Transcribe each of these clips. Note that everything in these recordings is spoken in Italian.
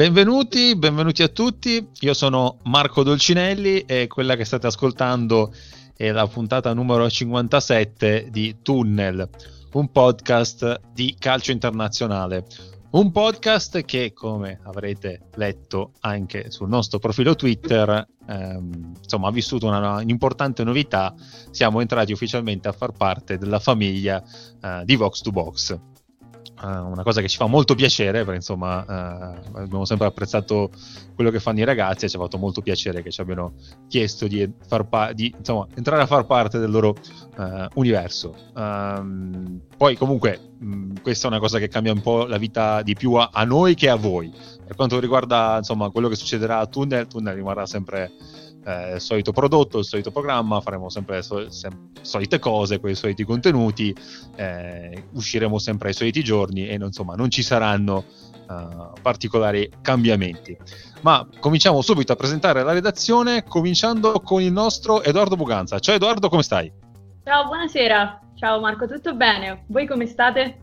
Benvenuti, benvenuti a tutti. Io sono Marco Dolcinelli e quella che state ascoltando è la puntata numero 57 di Tunnel, un podcast di calcio internazionale. Un podcast che, come avrete letto anche sul nostro profilo Twitter, ehm, insomma, ha vissuto una, un'importante novità. Siamo entrati ufficialmente a far parte della famiglia eh, di Vox 2 Box. Uh, una cosa che ci fa molto piacere, perché insomma uh, abbiamo sempre apprezzato quello che fanno i ragazzi e ci ha fatto molto piacere che ci abbiano chiesto di, pa- di insomma, entrare a far parte del loro uh, universo. Um, poi comunque mh, questa è una cosa che cambia un po' la vita di più a, a noi che a voi. Per quanto riguarda insomma, quello che succederà a Tunnel, Tunnel rimarrà sempre eh, il solito prodotto, il solito programma, faremo sempre le so- sem- solite cose, quei soliti contenuti, eh, usciremo sempre ai soliti giorni e non, insomma non ci saranno uh, particolari cambiamenti. Ma cominciamo subito a presentare la redazione, cominciando con il nostro Edoardo Buganza. Ciao Edoardo, come stai? Ciao, buonasera. Ciao Marco, tutto bene? Voi come state?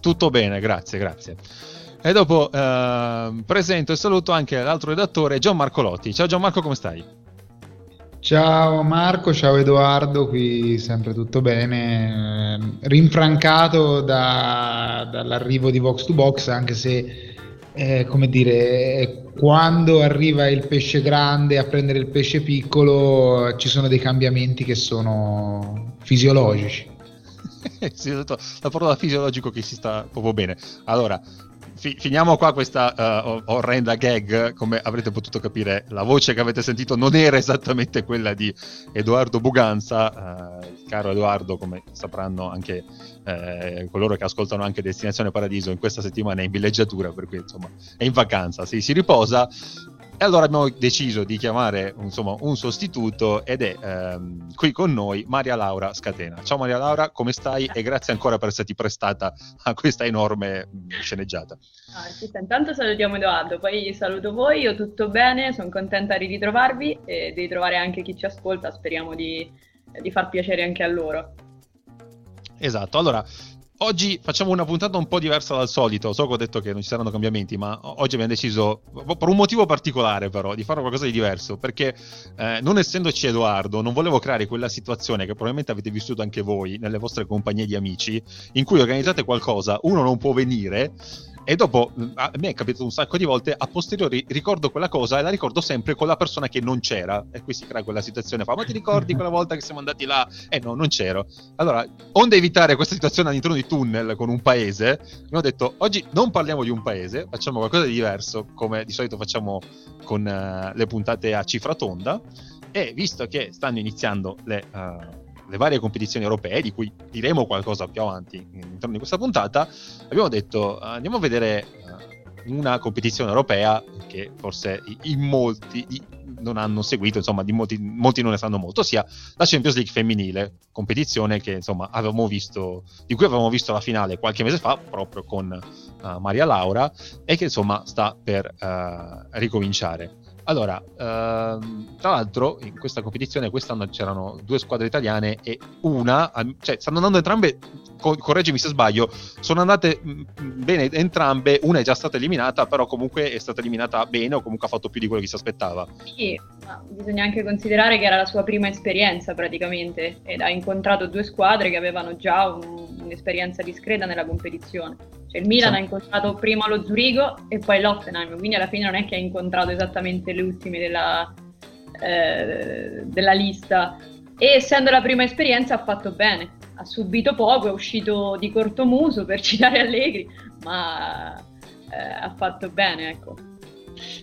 Tutto bene, grazie, grazie. E dopo eh, presento e saluto anche l'altro redattore Gianmarco Lotti. Ciao Gianmarco, come stai? Ciao Marco, ciao Edoardo, qui sempre tutto bene, eh, rinfrancato da, dall'arrivo di Vox to Box, anche se, eh, come dire, quando arriva il pesce grande a prendere il pesce piccolo ci sono dei cambiamenti che sono fisiologici. sì, la parola fisiologico che si sta proprio bene. Allora, fi- finiamo qua questa uh, orrenda gag. Come avrete potuto capire, la voce che avete sentito non era esattamente quella di Edoardo Buganza. Uh, il caro Edoardo, come sapranno anche uh, coloro che ascoltano anche Destinazione Paradiso, in questa settimana è in villeggiatura, per cui insomma è in vacanza, sì, si riposa. E allora abbiamo deciso di chiamare insomma, un sostituto ed è ehm, qui con noi Maria Laura Scatena. Ciao Maria Laura, come stai? E grazie ancora per esserti prestata a questa enorme sceneggiata. Ah, intanto salutiamo Edoardo, poi saluto voi, io tutto bene, sono contenta di ritrovarvi e di ritrovare anche chi ci ascolta, speriamo di, di far piacere anche a loro. Esatto, allora Oggi facciamo una puntata un po' diversa dal solito. So che ho detto che non ci saranno cambiamenti, ma oggi abbiamo deciso, per un motivo particolare però, di fare qualcosa di diverso. Perché eh, non essendoci Edoardo, non volevo creare quella situazione che probabilmente avete vissuto anche voi nelle vostre compagnie di amici, in cui organizzate qualcosa, uno non può venire e dopo a me è capitato un sacco di volte, a posteriori ricordo quella cosa e la ricordo sempre con la persona che non c'era. E qui si crea quella situazione, fa, ma ti ricordi quella volta che siamo andati là? Eh no, non c'ero. Allora, onde evitare questa situazione all'interno di tunnel con un paese, abbiamo detto, oggi non parliamo di un paese, facciamo qualcosa di diverso, come di solito facciamo con uh, le puntate a cifra tonda. E visto che stanno iniziando le... Uh, le varie competizioni europee, di cui diremo qualcosa più avanti all'interno di questa puntata, abbiamo detto andiamo a vedere uh, una competizione europea che forse in molti non hanno seguito, insomma, di molti, molti, non ne sanno molto, ossia la Champions League femminile, competizione che insomma avevamo visto, di cui avevamo visto la finale qualche mese fa, proprio con uh, Maria Laura, e che insomma sta per uh, ricominciare. Allora, ehm, tra l'altro in questa competizione quest'anno c'erano due squadre italiane e una, cioè stanno andando entrambe, co- correggimi se sbaglio, sono andate mh, bene entrambe, una è già stata eliminata, però comunque è stata eliminata bene o comunque ha fatto più di quello che si aspettava. Sì, ma bisogna anche considerare che era la sua prima esperienza praticamente ed ha incontrato due squadre che avevano già un, un'esperienza discreta nella competizione. Cioè il Milan sì. ha incontrato prima lo Zurigo e poi l'Offenheim, quindi alla fine non è che ha incontrato esattamente le ultime della, eh, della lista. E essendo la prima esperienza ha fatto bene, ha subito poco, è uscito di cortomuso per citare Allegri, ma eh, ha fatto bene, ecco.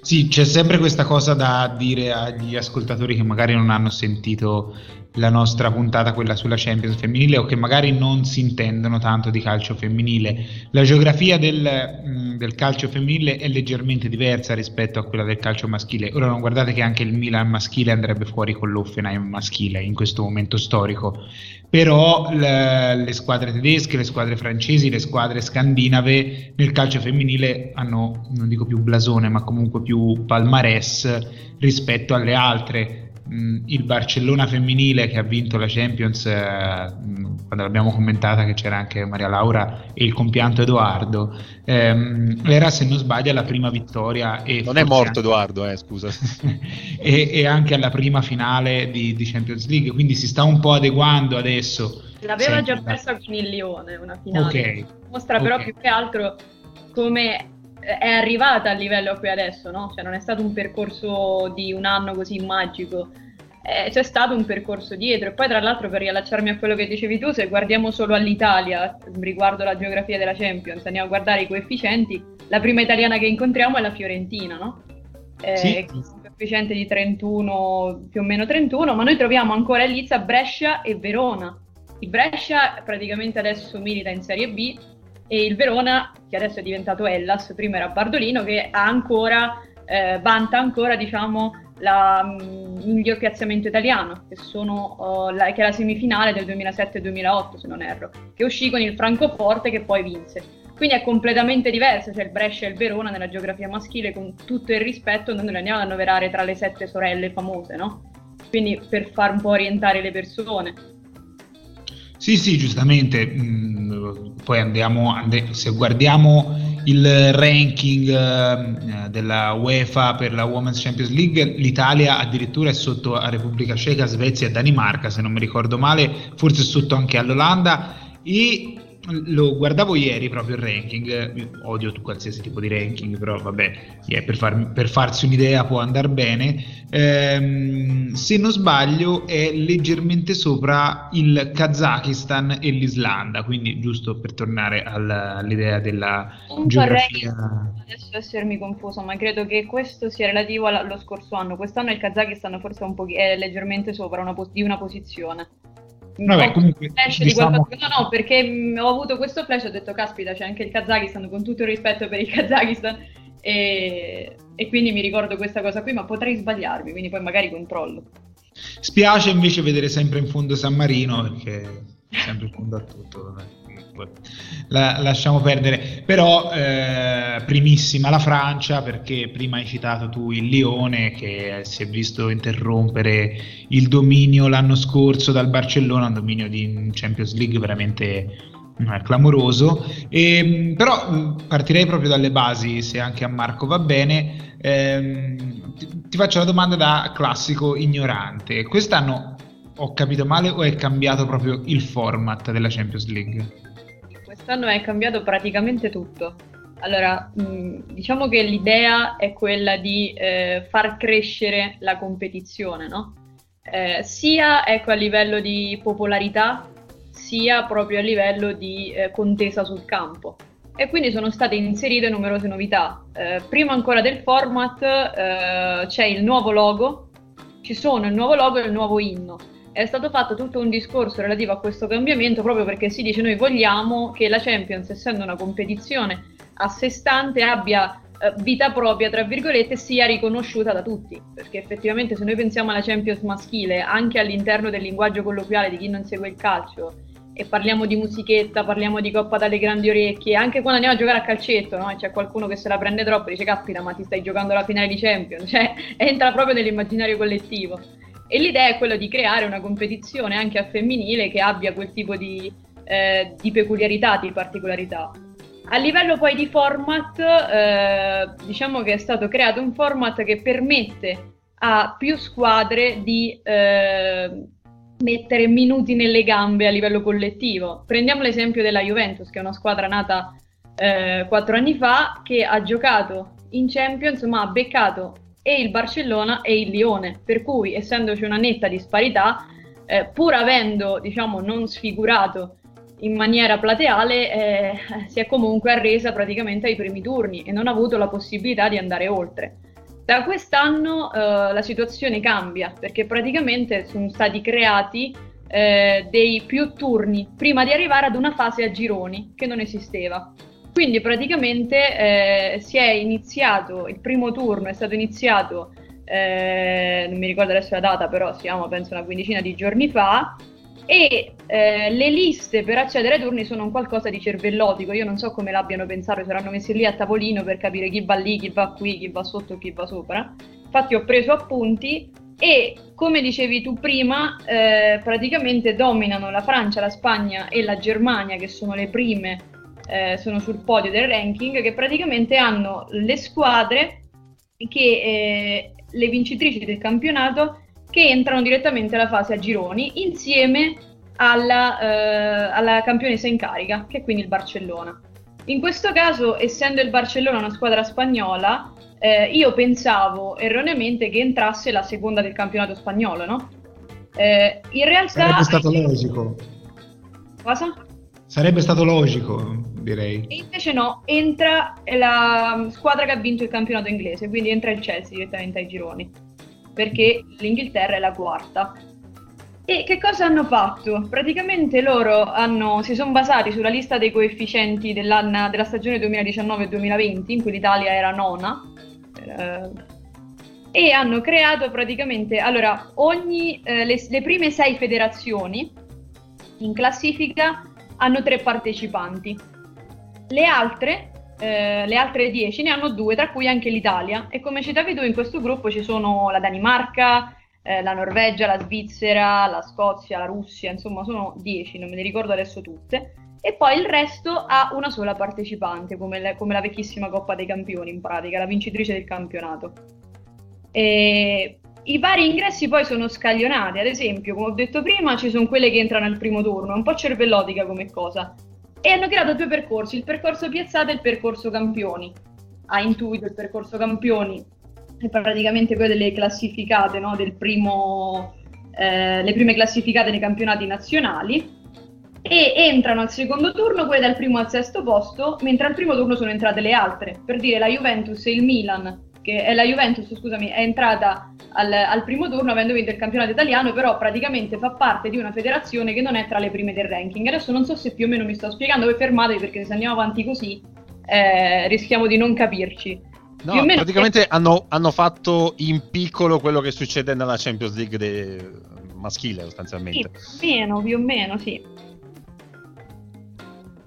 Sì, c'è sempre questa cosa da dire agli ascoltatori che magari non hanno sentito la nostra puntata, quella sulla Champions femminile, o che magari non si intendono tanto di calcio femminile. La geografia del, mm, del, calcio femminile è leggermente diversa rispetto a quella del calcio maschile. Ora non guardate che anche il Milan maschile andrebbe fuori con l'Offenheim maschile in questo momento storico, però le, le squadre tedesche, le squadre francesi, le squadre scandinave nel calcio femminile hanno, non dico più blasone, ma comunque più palmarès rispetto alle altre mh, il Barcellona femminile che ha vinto la Champions, eh, quando l'abbiamo commentata che c'era anche Maria Laura e il compianto Edoardo, ehm, era se non sbaglio la prima vittoria. E non è morto anche... Edoardo, eh, scusa. e, e, anche alla prima finale di, di, Champions League, quindi si sta un po' adeguando adesso. L'aveva già persa con il Lione una finale. Okay. Mostra però okay. più che altro come è arrivata al livello qui adesso, no? Cioè non è stato un percorso di un anno così magico, eh, c'è stato un percorso dietro. E poi tra l'altro per riallacciarmi a quello che dicevi tu, se guardiamo solo all'Italia riguardo la geografia della Champions, andiamo a guardare i coefficienti, la prima italiana che incontriamo è la Fiorentina, no? Eh, sì. Coefficiente di 31, più o meno 31, ma noi troviamo ancora Elizza, Brescia e Verona. Il Brescia praticamente adesso milita in Serie B, e il Verona, che adesso è diventato Hellas, prima era Bardolino, che ha ancora, eh, vanta ancora diciamo, la, mm, miglior piazzamento italiano, che, sono, uh, la, che è la semifinale del 2007-2008 se non erro, che uscì con il Francoforte che poi vinse. Quindi è completamente diverso, cioè il Brescia e il Verona nella geografia maschile, con tutto il rispetto, non li andiamo ad annoverare tra le sette sorelle famose, no? Quindi per far un po' orientare le persone. Sì, sì, giustamente. Mm, poi andiamo, se guardiamo il ranking eh, della UEFA per la Women's Champions League, l'Italia addirittura è sotto a Repubblica Ceca, Svezia e Danimarca, se non mi ricordo male, forse sotto anche all'Olanda e lo guardavo ieri proprio il ranking, odio qualsiasi tipo di ranking, però vabbè, yeah, per, far, per, farsi un'idea può andare bene. Ehm, se non sbaglio è leggermente sopra il Kazakistan e l'Islanda, quindi giusto per tornare alla, all'idea della Un geografia. Adesso essermi confuso, ma credo che questo sia relativo allo scorso anno. Quest'anno il Kazakistan forse è, un po', è leggermente sopra una, di una posizione. Vabbè, comunque, diciamo... di no, no, perché ho avuto questo flash, ho detto, caspita, c'è anche il Kazakistan, con tutto il rispetto per il Kazakistan, e, e quindi mi ricordo questa cosa qui, ma potrei sbagliarmi, quindi poi magari controllo. Spiace invece vedere sempre in fondo San Marino, perché è sempre in fondo a tutto. Vabbè la, lasciamo perdere. Però eh, primissima la Francia perché prima hai citato tu il Lione che si è visto interrompere il dominio l'anno scorso dal Barcellona, un dominio di Champions League veramente eh, clamoroso. E, ehm, però mm, partirei proprio dalle basi, se anche a Marco va bene. Ehm, ti, ti faccio la domanda da classico ignorante. Quest'anno ho capito male o è cambiato proprio il format della Champions League? Quest'anno è cambiato praticamente tutto. Allora, mh, diciamo che l'idea è quella di eh, far crescere la competizione, no? Eh, sia ecco, a livello di popolarità, sia proprio a livello di eh, contesa sul campo. E quindi sono state inserite numerose novità. Eh, prima ancora del format eh, c'è il nuovo logo, ci sono il nuovo logo e il nuovo inno è stato fatto tutto un discorso relativo a questo cambiamento proprio perché si dice noi vogliamo che la Champions, essendo una competizione a sé stante, abbia eh, vita propria, tra virgolette, sia riconosciuta da tutti. Perché effettivamente se noi pensiamo alla Champions maschile, anche all'interno del linguaggio colloquiale di chi non segue il calcio, e parliamo di musichetta, parliamo di coppa dalle grandi orecchie, anche quando andiamo a giocare a calcetto, no? c'è qualcuno che se la prende troppo e dice caspita ma ti stai giocando la finale di Champions, cioè entra proprio nell'immaginario collettivo. E l'idea è quella di creare una competizione anche a femminile che abbia quel tipo di, eh, di peculiarità, di particolarità. A livello poi di format, eh, diciamo che è stato creato un format che permette a più squadre di eh, mettere minuti nelle gambe a livello collettivo. Prendiamo l'esempio della Juventus, che è una squadra nata eh, quattro anni fa, che ha giocato in Champions ma ha beccato e il Barcellona e il Lione, per cui essendoci una netta disparità, eh, pur avendo diciamo, non sfigurato in maniera plateale, eh, si è comunque arresa praticamente ai primi turni e non ha avuto la possibilità di andare oltre. Da quest'anno eh, la situazione cambia perché praticamente sono stati creati eh, dei più turni prima di arrivare ad una fase a gironi che non esisteva. Quindi praticamente eh, si è iniziato, il primo turno è stato iniziato, eh, non mi ricordo adesso la data, però siamo penso una quindicina di giorni fa, e eh, le liste per accedere ai turni sono un qualcosa di cervellotico, io non so come l'abbiano pensato, saranno messi lì a tavolino per capire chi va lì, chi va qui, chi va sotto, chi va sopra. Infatti ho preso appunti e come dicevi tu prima, eh, praticamente dominano la Francia, la Spagna e la Germania, che sono le prime, eh, sono sul podio del ranking, che praticamente hanno le squadre che eh, le vincitrici del campionato che entrano direttamente alla fase a gironi insieme alla, eh, alla campionessa in carica, che è quindi il Barcellona. In questo caso, essendo il Barcellona una squadra spagnola, eh, io pensavo erroneamente che entrasse la seconda del campionato spagnolo, no? Eh, in realtà... Sarebbe stato logico. Cosa? Sarebbe stato logico, direi. E invece no, entra la squadra che ha vinto il campionato inglese, quindi entra il Chelsea direttamente ai gironi, perché l'Inghilterra è la quarta. E che cosa hanno fatto? Praticamente loro hanno, si sono basati sulla lista dei coefficienti della stagione 2019-2020, in cui l'Italia era nona, eh, e hanno creato praticamente, allora, ogni, eh, le, le prime sei federazioni in classifica hanno tre partecipanti. Le altre eh, le altre 10 ne hanno due, tra cui anche l'Italia. E come citavi tu, in questo gruppo ci sono la Danimarca, eh, la Norvegia, la Svizzera, la Scozia, la Russia, insomma sono 10, non me ne ricordo adesso tutte. E poi il resto ha una sola partecipante, come, le, come la vecchissima Coppa dei Campioni in pratica, la vincitrice del campionato. E I vari ingressi poi sono scaglionati, ad esempio, come ho detto prima, ci sono quelle che entrano al primo turno, un po' cervellotica come cosa, e hanno creato due percorsi, il percorso piazzata e il percorso campioni. Ha intuito il percorso campioni è praticamente quelle delle classificate, no? Del primo, eh, le prime classificate nei campionati nazionali e entrano al secondo turno quelle dal primo al sesto posto, mentre al primo turno sono entrate le altre. Per dire la Juventus e il Milan, che è la Juventus, scusami, è entrata al, al, primo turno avendo vinto il campionato italiano, però praticamente fa parte di una federazione che non è tra le prime del ranking. Adesso non so se più o meno mi sto spiegando, voi fermatevi perché se andiamo avanti così eh, rischiamo di non capirci. No, praticamente che... hanno, hanno, fatto in piccolo quello che succede nella Champions League de... maschile sostanzialmente. Sì, più o meno, più o meno, sì.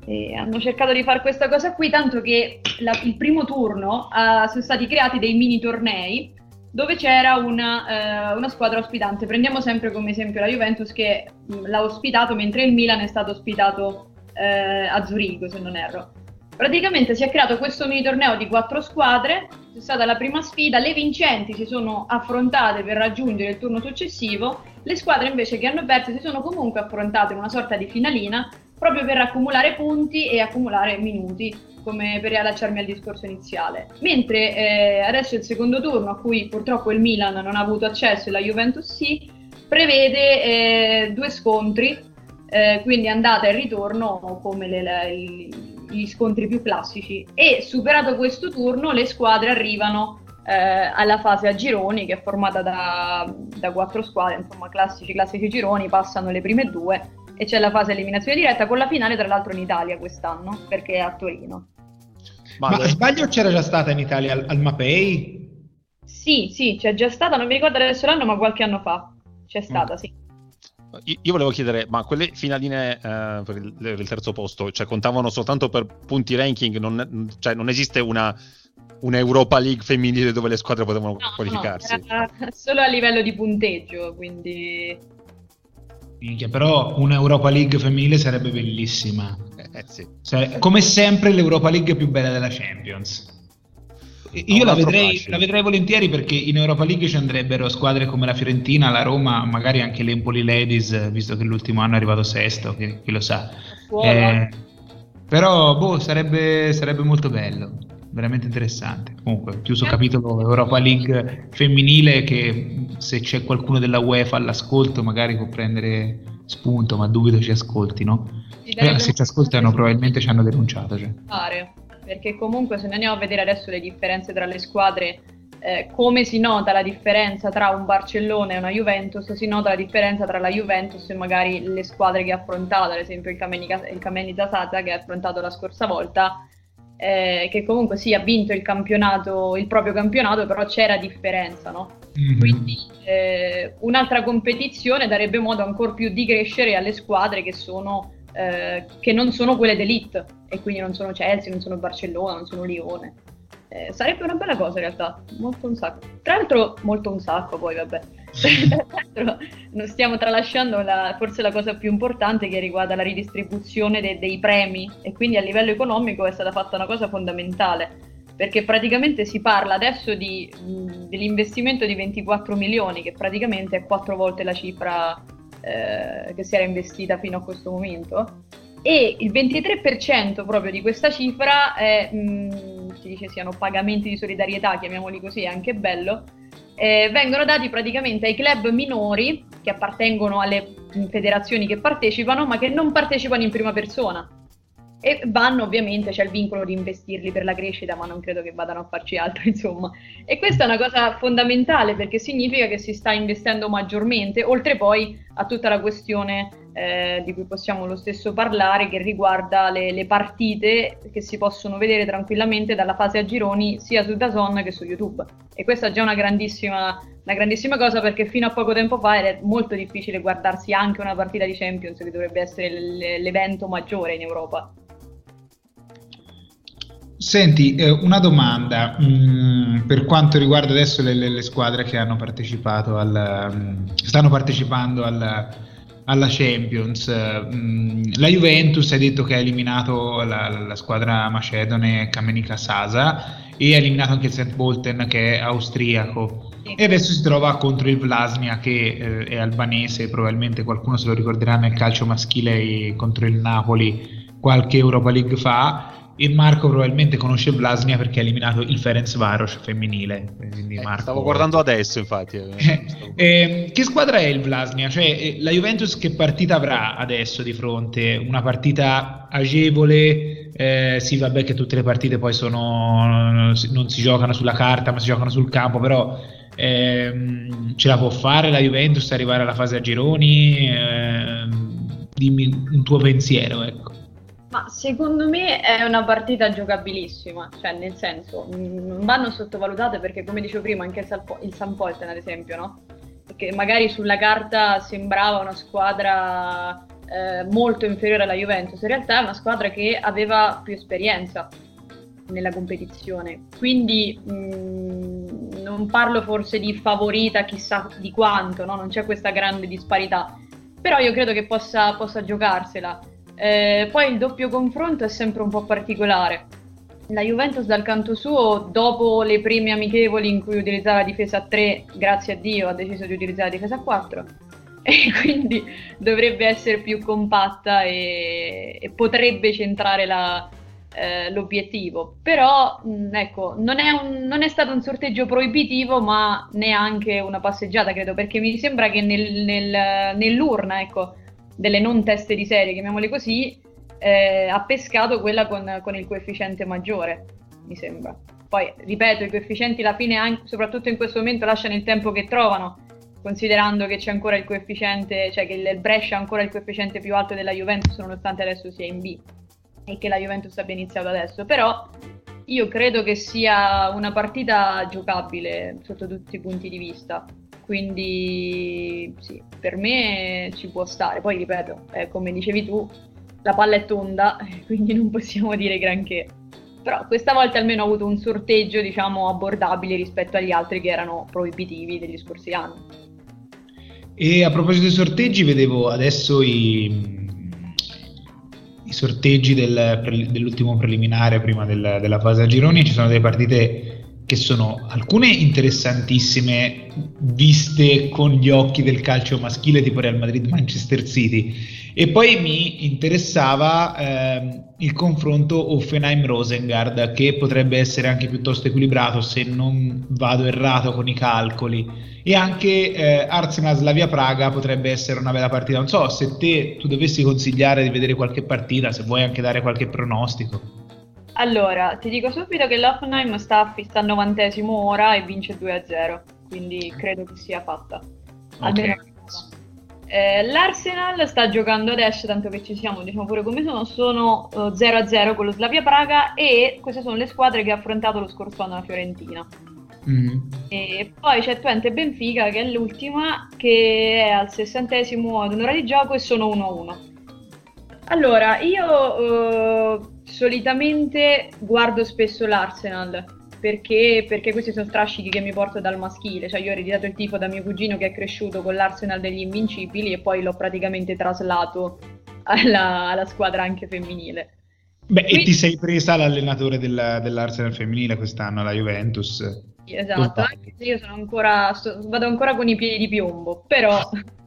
E hanno cercato di fare questa cosa qui, tanto che la, il primo turno uh, sono stati creati dei mini tornei dove c'era una, uh, una, squadra ospitante. Prendiamo sempre come esempio la Juventus che mh, l'ha ospitato mentre il Milan è stato ospitato uh, a Zurigo, se non erro. Praticamente si è creato questo mini torneo di quattro squadre, c'è stata la prima sfida, le vincenti si sono affrontate per raggiungere il turno successivo, le squadre invece che hanno perso si sono comunque affrontate in una sorta di finalina proprio per accumulare punti e accumulare minuti, come per riallacciarmi al discorso iniziale. Mentre eh, adesso il secondo turno, a cui purtroppo il Milan non ha avuto accesso e la Juventus sì, prevede eh, due scontri, eh, quindi andata e ritorno come le, le, gli scontri più classici e superato questo turno le squadre arrivano eh, alla fase a gironi che è formata da, da quattro squadre, insomma classici, classici gironi, passano le prime due e c'è la fase eliminazione diretta con la finale tra l'altro in Italia quest'anno perché è a Torino. Ma, Ma sbaglio c'era già stata in Italia al, al Mapei? Sì, sì, c'è già stata, non mi ricordo adesso l'anno, ma qualche anno fa c'è stata, mm. sì. Io volevo chiedere, ma quelle finaline eh, per, il, per, il, terzo posto, cioè contavano soltanto per punti ranking? Non, cioè, non esiste una, una, Europa League femminile dove le squadre potevano no, qualificarsi? No, solo a livello di punteggio, quindi... Minchia, però un'Europa League femminile sarebbe bellissima. Eh, sì. cioè, come sempre l'Europa League più bella della Champions. Io la vedrei, la vedrei, volentieri perché in Europa League ci andrebbero squadre come la Fiorentina, la Roma, magari anche l'Empoli Ladies, visto che l'ultimo anno è arrivato sesto, chi, chi lo sa. Eh, però boh, sarebbe, sarebbe, molto bello, veramente interessante. Comunque, chiuso capitolo Europa League femminile che se c'è qualcuno della UEFA all'ascolto magari può prendere spunto, ma dubito ci ascolti, no? Eh, se ci ascoltano probabilmente ci hanno denunciato. Cioè perché comunque se andiamo a vedere adesso le differenze tra le squadre, eh, come si nota la differenza tra un Barcellona e una Juventus, si nota la differenza tra la Juventus e magari le squadre che ha affrontato, ad esempio il Camenica Sata che ha affrontato la scorsa volta, eh, che comunque sì ha vinto il campionato, il proprio campionato, però c'era differenza, no? Mm-hmm. Quindi eh, un'altra competizione darebbe modo ancora più di crescere alle squadre che sono eh, che non sono quelle d'elite e quindi non sono Chelsea, non sono Barcellona, non sono Lione. Eh, sarebbe una bella cosa in realtà, molto un sacco. Tra l'altro, molto un sacco poi, vabbè. Tra l'altro, non stiamo tralasciando la, forse la cosa più importante che riguarda la ridistribuzione de, dei premi. E quindi a livello economico è stata fatta una cosa fondamentale. Perché praticamente si parla adesso di, mh, dell'investimento di 24 milioni, che praticamente è quattro volte la cifra eh, che si era investita fino a questo momento, e il 23% proprio di questa cifra è, mh, si dice siano pagamenti di solidarietà, chiamiamoli così, è anche bello, eh, vengono dati praticamente ai club minori che appartengono alle federazioni che partecipano, ma che non partecipano in prima persona e vanno ovviamente, c'è il vincolo di investirli per la crescita, ma non credo che vadano a farci altro, insomma. E questa è una cosa fondamentale perché significa che si sta investendo maggiormente, oltre poi a tutta la questione eh, di cui possiamo lo stesso parlare, che riguarda le, le, partite che si possono vedere tranquillamente dalla fase a gironi sia su Dazon che su YouTube. E questa è già una grandissima, una grandissima cosa perché fino a poco tempo fa era molto difficile guardarsi anche una partita di Champions, che dovrebbe essere l'evento maggiore in Europa. Senti, eh, una domanda mh, mm, per quanto riguarda adesso le, le, le, squadre che hanno partecipato al, mh, mm, stanno partecipando al, alla Champions. Mm, la Juventus ha detto che ha eliminato la, la squadra macedone Kamenica Sasa e ha eliminato anche il St. Bolten che è austriaco. E adesso si trova contro il Vlasnia che eh, è albanese, probabilmente qualcuno se lo ricorderà nel calcio maschile contro il Napoli qualche Europa League fa e Marco probabilmente conosce Blasnia perché ha eliminato il Ferenc Varos femminile. Eh, Marco... Stavo guardando adesso, infatti. Eh, eh, che squadra è il Blasnia? Cioè, eh, la Juventus che partita avrà adesso di fronte? Una partita agevole? Eh, sì, vabbè, che tutte le partite poi sono. non si giocano sulla carta, ma si giocano sul campo, però. Ehm, ce la può fare la Juventus arrivare alla fase a gironi? Ehm, dimmi un tuo pensiero, ecco. Ma secondo me è una partita giocabilissima, cioè nel senso non vanno sottovalutate perché come dicevo prima anche il, Salpo- San Polten ad esempio, no? Che magari sulla carta sembrava una squadra eh, molto inferiore alla Juventus, in realtà è una squadra che aveva più esperienza nella competizione, quindi mh, mm, non parlo forse di favorita chissà di quanto, no? non c'è questa grande disparità, però io credo che possa, possa giocarsela. Eh, poi il doppio confronto è sempre un po' particolare. La Juventus dal canto suo, dopo le prime amichevoli in cui utilizzava la difesa a 3, grazie a Dio ha deciso di utilizzare la difesa a 4 e quindi dovrebbe essere più compatta e, e potrebbe centrare la, eh, l'obiettivo. Però mh, ecco, non è, un, non è, stato un sorteggio proibitivo, ma neanche una passeggiata, credo, perché mi sembra che nel, nel, nell'urna, ecco, delle non teste di serie, chiamiamole così, eh, ha pescato quella con, con, il coefficiente maggiore, mi sembra. Poi, ripeto, i coefficienti alla fine, anche, soprattutto in questo momento, lasciano il tempo che trovano, considerando che c'è ancora il coefficiente, cioè che il Brescia ha ancora il coefficiente più alto della Juventus, nonostante adesso sia in B e che la Juventus abbia iniziato adesso. Però io credo che sia una partita giocabile sotto tutti i punti di vista quindi sì, per me ci può stare. Poi ripeto, eh, come dicevi tu, la palla è tonda, quindi non possiamo dire granché. Però questa volta almeno ho avuto un sorteggio, diciamo, abbordabile rispetto agli altri che erano proibitivi degli scorsi anni. E a proposito dei sorteggi, vedevo adesso i, i sorteggi del, dell'ultimo preliminare prima del, della fase a gironi. Ci sono delle partite che sono alcune interessantissime viste con gli occhi del calcio maschile tipo Real Madrid-Manchester City. E poi mi interessava eh, il confronto Offenheim-Rosengard che potrebbe essere anche piuttosto equilibrato se non vado errato con i calcoli. E anche eh, Arsenal-Slavia Praga potrebbe essere una bella partita. Non so se te tu dovessi consigliare di vedere qualche partita se vuoi anche dare qualche pronostico allora, ti dico subito che l'Offenheim sta, sta al novantesimo ora e vince 2-0, quindi credo che sia fatta. Okay. Eh, L'Arsenal sta giocando adesso, tanto che ci siamo, diciamo pure come sono, sono uh, 0-0 con lo Slavia Praga e queste sono le squadre che ha affrontato lo scorso anno la Fiorentina. Mm. E poi c'è Twente Benfica che è l'ultima, che è al sessantesimo ad un'ora di gioco e sono 1-1. Allora, io uh, solitamente guardo spesso l'Arsenal perché, perché, questi sono strascichi che mi porto dal maschile, cioè io ho ereditato il tifo da mio cugino che è cresciuto con l'Arsenal degli Invincibili e poi l'ho praticamente traslato alla, alla squadra anche femminile. Beh, Quindi, e ti sei presa l'allenatore della, dell'Arsenal femminile quest'anno, la Juventus. Esatto, anche se io sono ancora, sto, vado ancora con i piedi di piombo, però...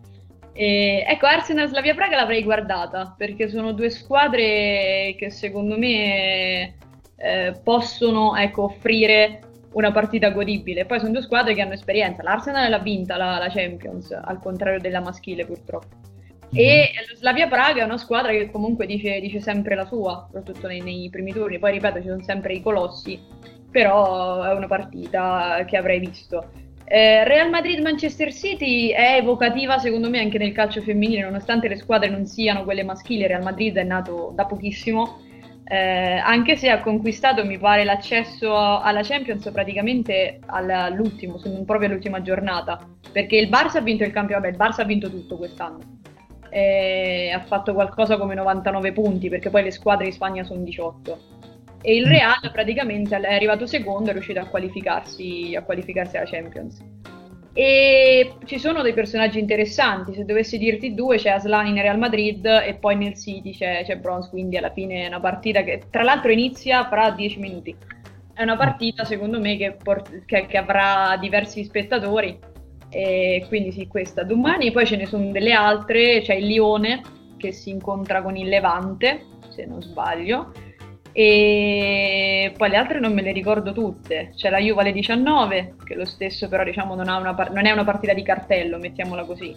Eh, ecco, Arsenal Slavia Praga l'avrei guardata perché sono due squadre che secondo me eh, possono ecco, offrire una partita godibile. Poi sono due squadre che hanno esperienza. L'Arsenal l'ha vinta la, la Champions, al contrario della maschile purtroppo. E lo Slavia Praga è una squadra che comunque dice, dice sempre la sua, soprattutto nei, nei, primi turni. Poi ripeto, ci sono sempre i colossi, però è una partita che avrei visto. Eh, Real Madrid-Manchester City è evocativa secondo me anche nel calcio femminile, nonostante le squadre non siano quelle maschili, Real Madrid è nato da pochissimo eh, anche se ha conquistato, mi pare, l'accesso alla Champions praticamente all'ultimo, proprio all'ultima giornata, perché il Barça ha vinto il campionato, il Barça ha vinto tutto quest'anno. Eh, ha fatto qualcosa come 99 punti, perché poi le squadre in Spagna sono 18. E il mm. Real praticamente è arrivato secondo e è riuscito a qualificarsi, a qualificarsi alla Champions. E ci sono dei personaggi interessanti, se dovessi dirti due c'è Aslan in Real Madrid e poi nel City c'è, c'è Bronze, quindi alla fine è una partita che tra l'altro inizia fra 10 minuti. È una partita secondo me che, port- che, che avrà diversi spettatori e quindi sì questa. Domani poi ce ne sono delle altre, c'è il Lione che si incontra con il Levante, se non sbaglio e poi le altre non me le ricordo tutte. C'è la Juve alle 19, che lo stesso però diciamo non, una non è una partita di cartello, mettiamola così.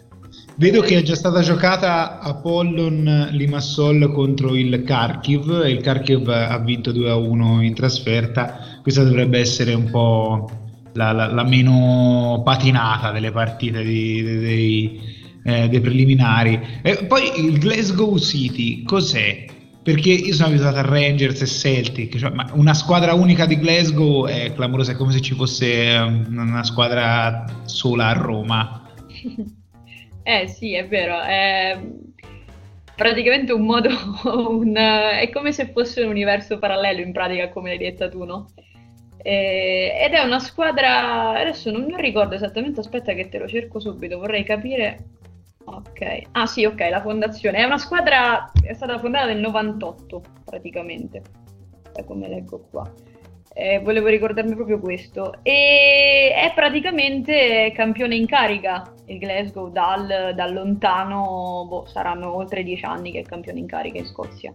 Vedo che è già stata giocata Apollon Limassol contro il Kharkiv e il Kharkiv ha vinto 2-1 in trasferta. Questa dovrebbe essere un po' la, la, la meno patinata delle partite di, di, dei, eh, dei preliminari. E poi il Glasgow City cos'è? Perché io sono abituato a Rangers e Celtic, cioè, ma una squadra unica di Glasgow è clamorosa, è come se ci fosse um, una squadra sola a Roma. eh sì, è vero, è praticamente un modo, un, è come se fosse un universo parallelo in pratica, come l'hai detta tu, no? Eh, ed è una squadra, adesso non mi ricordo esattamente, aspetta che te lo cerco subito, vorrei capire Ok, ah sì, ok, la fondazione è una squadra, è stata fondata nel 98 praticamente, è come leggo qua. Eh, volevo ricordarmi proprio questo. E è praticamente campione in carica il Glasgow dal, dal lontano, boh, saranno oltre dieci anni che è campione in carica in Scozia.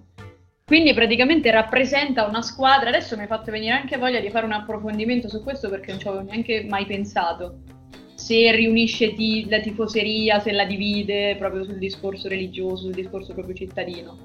Quindi praticamente rappresenta una squadra. Adesso mi ha fatto venire anche voglia di fare un approfondimento su questo perché non ci avevo neanche mai pensato se riunisce ti, la tifoseria, se la divide proprio sul discorso religioso, sul discorso proprio cittadino.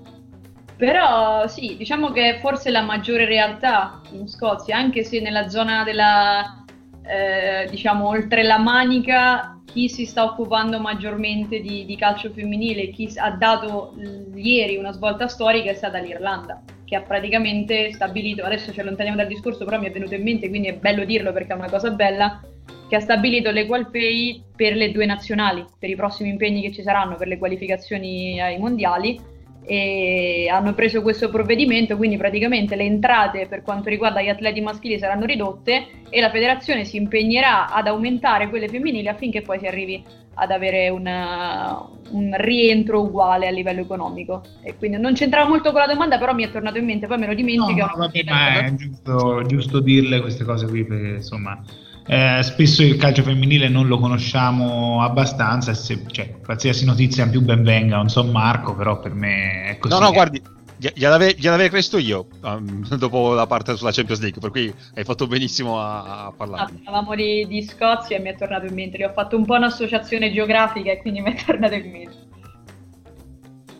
Però sì, diciamo che forse la maggiore realtà in Scozia, anche se nella zona della, eh, diciamo, oltre la Manica, chi si sta occupando maggiormente di, di calcio femminile, chi ha dato ieri una svolta storica è stata l'Irlanda, che ha praticamente stabilito, adesso ci allontaniamo dal discorso, però mi è venuto in mente, quindi è bello dirlo perché è una cosa bella, che ha stabilito l'equal pay per le due nazionali, per i prossimi impegni che ci saranno per le qualificazioni ai mondiali e hanno preso questo provvedimento, quindi praticamente le entrate per quanto riguarda gli atleti maschili saranno ridotte e la federazione si impegnerà ad aumentare quelle femminili affinché poi si arrivi ad avere una, un rientro uguale a livello economico. E quindi non c'entrava molto con la domanda, però mi è tornato in mente, poi me lo dimentico. No, vabbè, ma è giusto, giusto dirle queste cose qui perché insomma eh, spesso il calcio femminile non lo conosciamo abbastanza, se, cioè, qualsiasi notizia più ben venga, non so Marco, però per me è così. No, no, guardi, gliel'avevo gliel'ave chiesto io um, dopo la parte sulla Champions League, per cui hai fatto benissimo a, a parlare. Ah, parlavamo di, di, Scozia e mi è tornato in mente, ho fatto un po' un'associazione geografica e quindi mi è tornato in mente.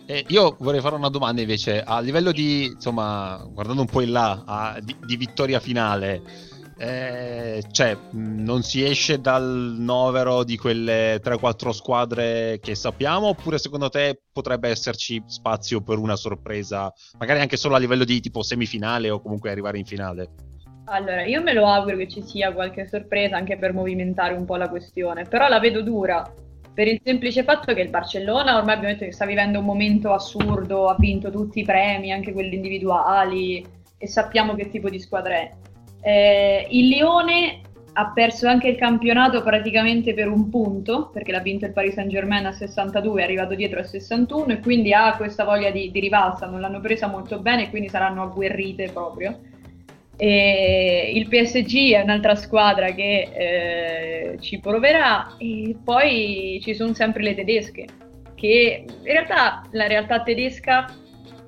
Eh, io vorrei fare una domanda invece, a livello di, insomma, guardando un po' in là, a, di, di vittoria finale, eh, cioè, non si esce dal novero di quelle 3-4 squadre che sappiamo, oppure secondo te potrebbe esserci spazio per una sorpresa, magari anche solo a livello di tipo semifinale o comunque arrivare in finale? Allora, io me lo auguro che ci sia qualche sorpresa anche per movimentare un po' la questione, però la vedo dura per il semplice fatto che il Barcellona ormai abbiamo detto che sta vivendo un momento assurdo, ha vinto tutti i premi, anche quelli individuali, e sappiamo che tipo di squadra è Eh, il Lione ha perso anche il campionato praticamente per un punto, perché l'ha vinto il Paris Saint Germain a 62, è arrivato dietro a 61 e quindi ha questa voglia di, di rivalsa, non l'hanno presa molto bene e quindi saranno agguerrite proprio. E il PSG è un'altra squadra che eh, ci proverà e poi ci sono sempre le tedesche, che in realtà la realtà tedesca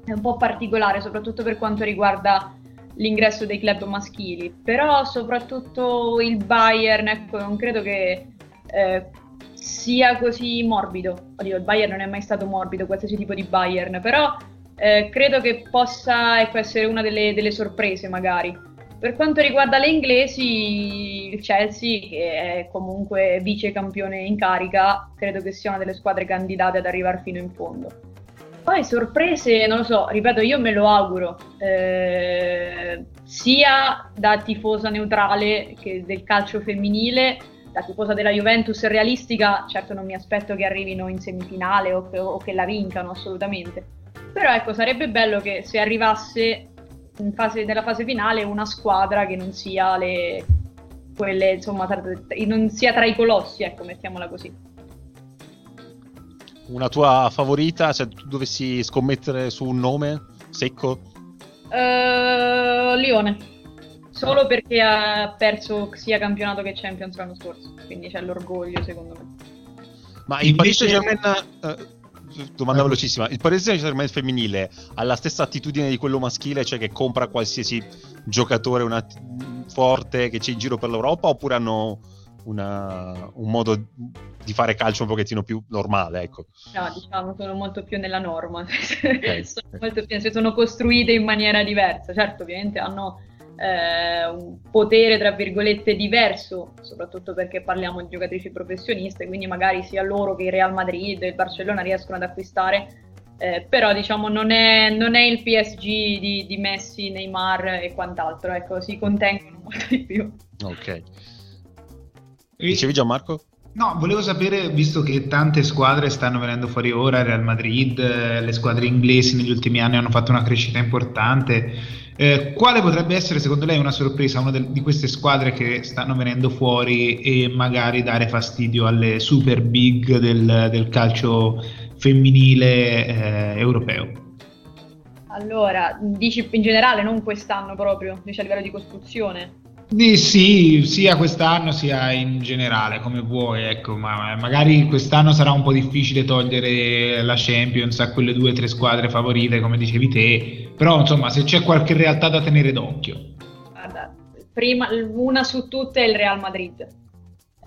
è un po' particolare, soprattutto per quanto riguarda l'ingresso dei club maschili, però soprattutto il Bayern, ecco, non credo che eh, sia così morbido. Oddio, il Bayern non è mai stato morbido, qualsiasi tipo di Bayern, però eh, credo che possa ecco, essere una delle, delle, sorprese magari. Per quanto riguarda le inglesi, il Chelsea, che è comunque vice campione in carica, credo che sia una delle squadre candidate ad arrivare fino in fondo. Poi sorprese, non lo so, ripeto, io me lo auguro, eh, sia da tifosa neutrale che del calcio femminile, da tifosa della Juventus realistica, certo non mi aspetto che arrivino in semifinale o che, o che la vincano assolutamente, però ecco, sarebbe bello che se arrivasse fase, nella fase finale una squadra che non sia le, quelle, insomma, tra, non sia tra i colossi, ecco, mettiamola così una tua favorita? Se tu dovessi scommettere su un nome secco? Uh, Lione. Solo ah. perché ha perso sia campionato che Champions l'anno scorso. Quindi c'è l'orgoglio, secondo me. Ma il Paris Saint-Germain... Uh, domanda eh. velocissima. Il Paris Saint-Germain femminile ha la stessa attitudine di quello maschile, cioè che compra qualsiasi giocatore una... forte che c'è in giro per l'Europa, oppure hanno una, un modo di fare calcio un pochettino più normale, ecco. No, diciamo, sono molto più nella norma, okay. sono, molto più, sono costruite in maniera diversa, certo, ovviamente hanno eh, un potere, tra virgolette, diverso, soprattutto perché parliamo di giocatrici professioniste, quindi magari sia loro che il Real Madrid e il Barcellona riescono ad acquistare eh, però diciamo non è, non è il PSG di, di, Messi, Neymar e quant'altro, ecco, si contengono molto di più. Ok. Dicevi Gianmarco? No, volevo sapere, visto che tante squadre stanno venendo fuori ora, Real Madrid, eh, le squadre inglesi negli ultimi anni hanno fatto una crescita importante, eh, quale potrebbe essere secondo lei una sorpresa, una de- di queste squadre che stanno venendo fuori e magari dare fastidio alle super big del, del calcio femminile eh, europeo? Allora, dici in generale, non quest'anno proprio, dici a livello di costruzione? Sì, sia quest'anno sia in generale, come vuoi, ecco, ma magari quest'anno sarà un po' difficile togliere la Champions a quelle due o tre squadre favorite, come dicevi te, però insomma se c'è qualche realtà da tenere d'occhio. Guarda, prima, una su tutte è il Real Madrid